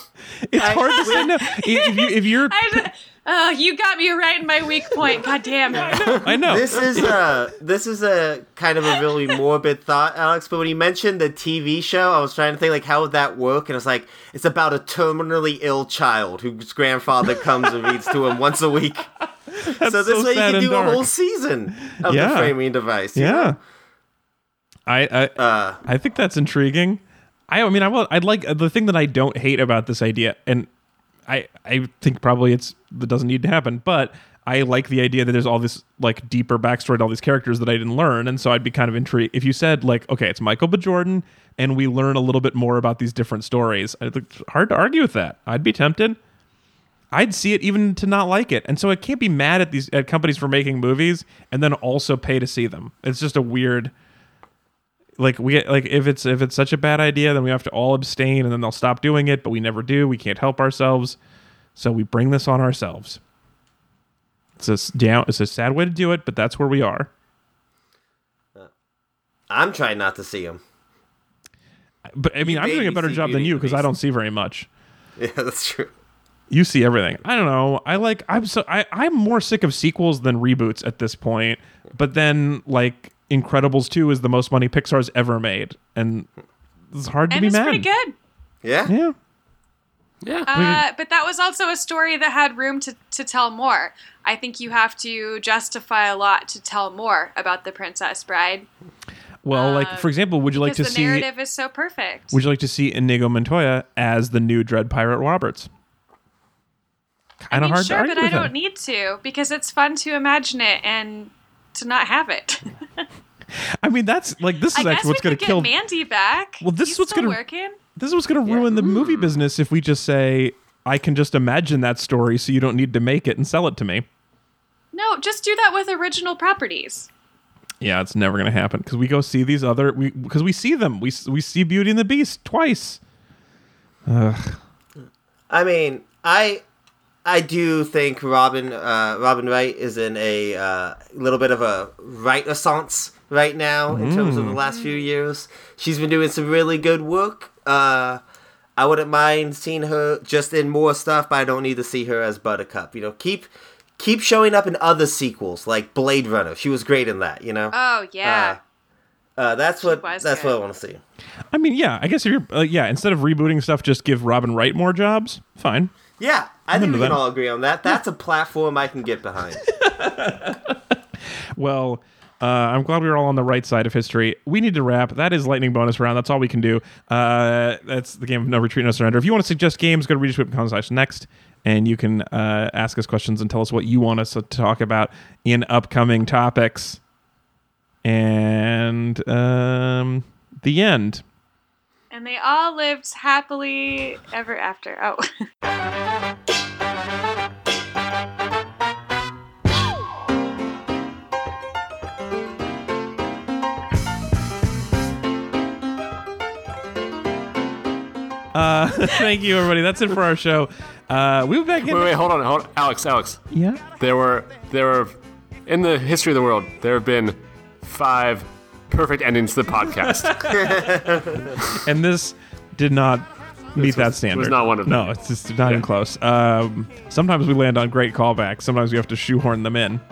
[LAUGHS] It's I- hard to say no. If, you, if you're, I, oh, you got me right in my weak point. God damn. It! [LAUGHS] I know. this is a this is a kind of a really morbid thought, Alex. But when you mentioned the TV show, I was trying to think like how would that work, and it's like it's about a terminally ill child whose grandfather comes and reads to him once a week. That's so this way you can do dark. a whole season of Yeah. the framing device. Yeah. know? I I, Uh, I think that's intriguing. I I mean I will I'd like the thing that I don't hate about this idea and I I think probably it's that doesn't need to happen, but I like the idea that there's all this like deeper backstory to all these characters that I didn't learn, and so I'd be kind of intrigued if you said like, okay, it's Michael B. Jordan, and we learn a little bit more about these different stories. It's hard to argue with that. I'd be tempted. I'd see it even to not like it, and so I can't be mad at these at companies for making movies and then also pay to see them. It's just a weird like we like if it's if it's such a bad idea then we have to all abstain and then they'll stop doing it but we never do we can't help ourselves so we bring this on ourselves it's a down it's a sad way to do it but that's where we are uh, I'm trying not to see him. but i mean You i'm doing a better job than you because i don't see very much [LAUGHS] Yeah, that's true. You see everything. I don't know. I like. I'm so. I. I'm more sick of sequels than reboots at this point. But then, like, Incredibles two is the most money Pixar's ever made, and it's hard to and be it's mad. pretty good. Yeah. Yeah. Yeah. Uh, but that was also a story that had room to, to tell more. I think you have to justify a lot to tell more about the Princess Bride Well, like for example, would you like to the see? narrative is so perfect. Would you like to see Inigo Montoya as the new Dread Pirate Roberts? I Kind of mean, hard sure, to argue but I with him. don't need to because it's fun to imagine it and to not have it. I mean, that's like this I is guess actually we what's going to get kill. Mandy back. Well, this He's is what's gonna- working. This is what's going to ruin the movie mm. business if we just say, "I can just imagine that story, so you don't need to make it and sell it to me." No, just do that with original properties. Yeah, it's never going to happen because we go see these other we because we see them. We we see Beauty and the Beast twice. I mean, I I do think Robin uh, Robin Wright is in a uh, little bit of a right renaissance right now in terms of the last few years. She's been doing some really good work. Uh, I wouldn't mind seeing her just in more stuff, but I don't need to see her as Buttercup. You know, keep keep showing up in other sequels like Blade Runner. She was great in that. You know, Oh yeah. uh, that's what that's good. what I want to see. I mean, yeah, I guess if you're uh, yeah, instead of rebooting stuff, just give Robin Wright more jobs. Fine. Yeah, I think we can all agree on that. That's a platform I can get behind. [LAUGHS] Well, uh, I'm glad we were all on the right side of history. We need to wrap. That is lightning bonus round. That's all we can do. Uh, that's the game of no retreat, no surrender. If you want to suggest games, go to readerswhip.com slash next, and you can uh, ask us questions and tell us what you want us to talk about in upcoming topics. And um, the end. And they all lived happily ever after. Oh. [LAUGHS] Uh, thank you, everybody. That's it for our show. Uh, we'll be back in. Wait, wait, hold on, hold on. Alex, Alex. Yeah. There were there were in the history of the world, there have been five perfect ending to the podcast. [LAUGHS] [LAUGHS] and this did not meet that was- standard. was not one of them. No, it's just not even close. Um, sometimes we land on great callbacks. Sometimes we have to shoehorn them in. [LAUGHS]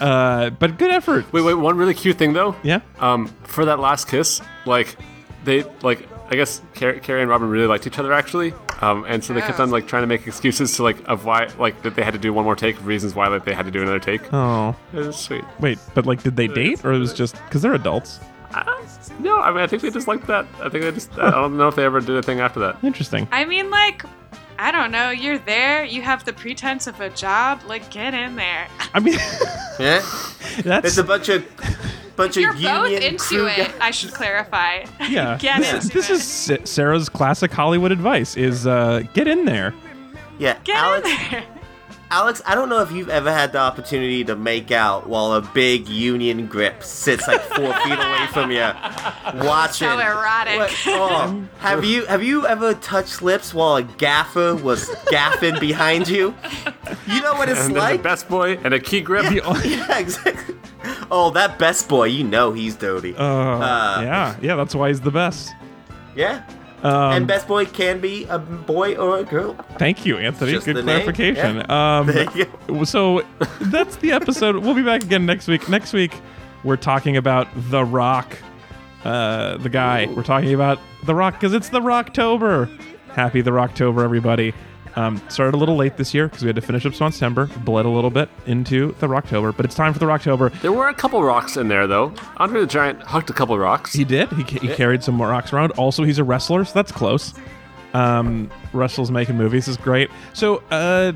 Uh, but good effort. wait, wait, one really cute thing though. Yeah. Um, for that last kiss, like they like I guess Car- Cary and Robin really liked each other actually. Um, and so they kept on like trying to make excuses to like of why like that they had to do one more take, reasons why like they had to do another take. Oh, It was sweet. wait, but like, did they date, or it was just because they're adults? No, I mean I think they just liked that. I think they just I don't know if they ever did a thing after that. Interesting. I mean, like, I don't know. You're there. You have the pretense of a job. Like, get in there. I mean, Yeah, [LAUGHS] that's it's a bunch of bunch You're of both into crew it. guys. I should clarify. [LAUGHS] [LAUGHS] yeah. get this into is, this it. is Sa- Sarah's classic Hollywood advice: is uh, get in there. Yeah, Get Alex. in there. Alex, I don't know if you've ever had the opportunity to make out while a big union grip sits like four feet away [LAUGHS] from you, watching. So erotic. What- oh, have you have you ever touched lips while a gaffer was gaffing behind you? You know what it's And then like. the best boy and a key grip. yeah, exactly. [LAUGHS] Oh, that best boy, you know he's dirty. Uh, yeah, yeah. That's why he's the best. yeah. Um, and best boy can be a boy or a girl. Thank you, Anthony. Just Good clarification. Um, [LAUGHS] There you so that's the episode. We'll be back again next week. Next week, we're talking about The Rock, uh, the guy. We're talking about The Rock because it's The Rocktober. Happy The Rocktober, everybody. Um, started a little late this year because we had to finish up September. Bled a little bit into The Rocktober, but it's time for The Rocktober. There were a couple rocks in there though. Andre the Giant hucked a couple rocks. He did. He, he carried some more rocks around. Also, he's a wrestler, so that's close. Um, Russell's making movies is great. So uh,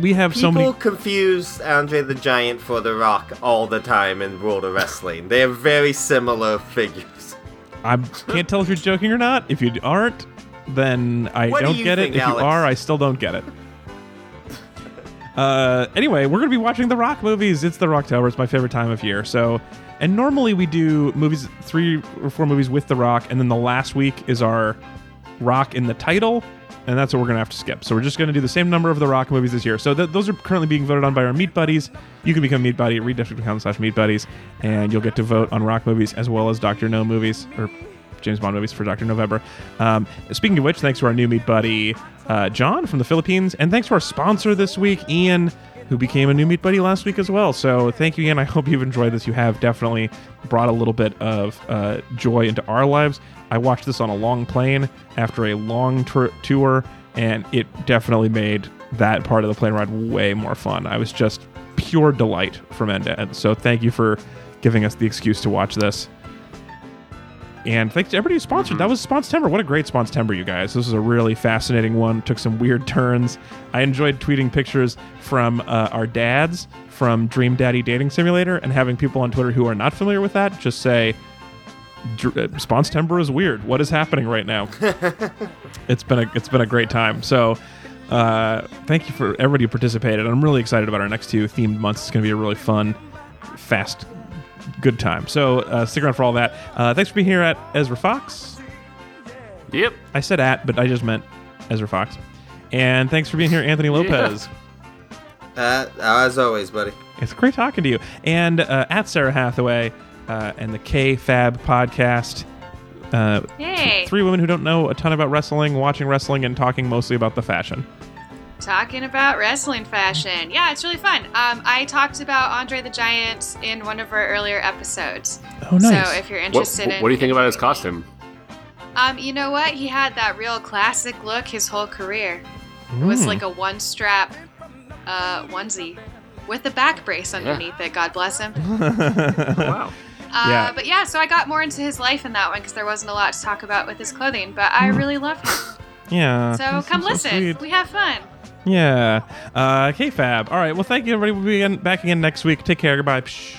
we have so many. People confuse Andre the Giant for The Rock all the time in World of Wrestling. They're very similar figures. I can't tell if you're joking or not. If you aren't, then I What do don't you get think, it. If Alex? you are, I still don't get it. Uh, anyway, we're gonna be watching the Rock movies. It's the Rocktober. It's my favorite time of year. So, and normally we do movies, three or four movies with the Rock, and then the last week is our Rock in the title, and that's what we're gonna have to skip. So we're just gonna do the same number of the Rock movies this year. So th- those are currently being voted on by our Meat Buddies. You can become Meat Buddy at readdistrict.com slash Meat Buddies, and you'll get to vote on Rock movies as well as Doctor No movies or James Bond movies for Doctor November. Um, speaking of which, thanks to our new Meat Buddy uh, John from the Philippines, and thanks to our sponsor this week, Eion, who became a new Meat Buddy last week as well. So thank you, Eion. I hope you've enjoyed this. You have definitely brought a little bit of uh, joy into our lives. I watched this on a long plane after a long tour- tour, and it definitely made that part of the plane ride way more fun. I was just pure delight from end to end. So thank you for giving us the excuse to watch this. And thanks to everybody who sponsored. That was Sponstember. What a great Sponstember, you guys. This was a really fascinating one. Took some weird turns. I enjoyed tweeting pictures from uh, our dads from Dream Daddy Dating Simulator and having people on Twitter who are not familiar with that just say, "Dr- uh, Sponstember is weird. What is happening right now? [LAUGHS] it's been a it's been a great time. So uh, thank you for everybody who participated. I'm really excited about our next two themed months. It's going to be a really fun, fast, good time. So uh, stick around for all that. Uh, thanks for being here at Ezra Fox. Yep. I said at, but I just meant Ezra Fox. And thanks for being here, Anthony Lopez. [LAUGHS] Uh, as always, buddy. It's great talking to you. And uh, at Sarah Hathaway uh, and the K Fab podcast. Uh, Hey. Three women who don't know a ton about wrestling, watching wrestling, and talking mostly about the fashion. Talking about wrestling fashion. Yeah, it's really fun. Um, I talked about Andre the Giant in one of our earlier episodes. Oh, nice. So if you're What, interested in. what do you think about his costume? Um, you know what? He had that real classic look his whole career. It was Mm. like a one strap uh, onesie with a back brace underneath it. God bless him. [LAUGHS] Wow. Uh, Yeah. But yeah, so I got more into his life in that one because there wasn't a lot to talk about with his clothing. But I really love him. Yeah. So come so listen. sweet. We have fun. Yeah. Uh, KFAB. All right. Well, thank you, everybody. We'll be back again next week. Take care. Goodbye. Psh.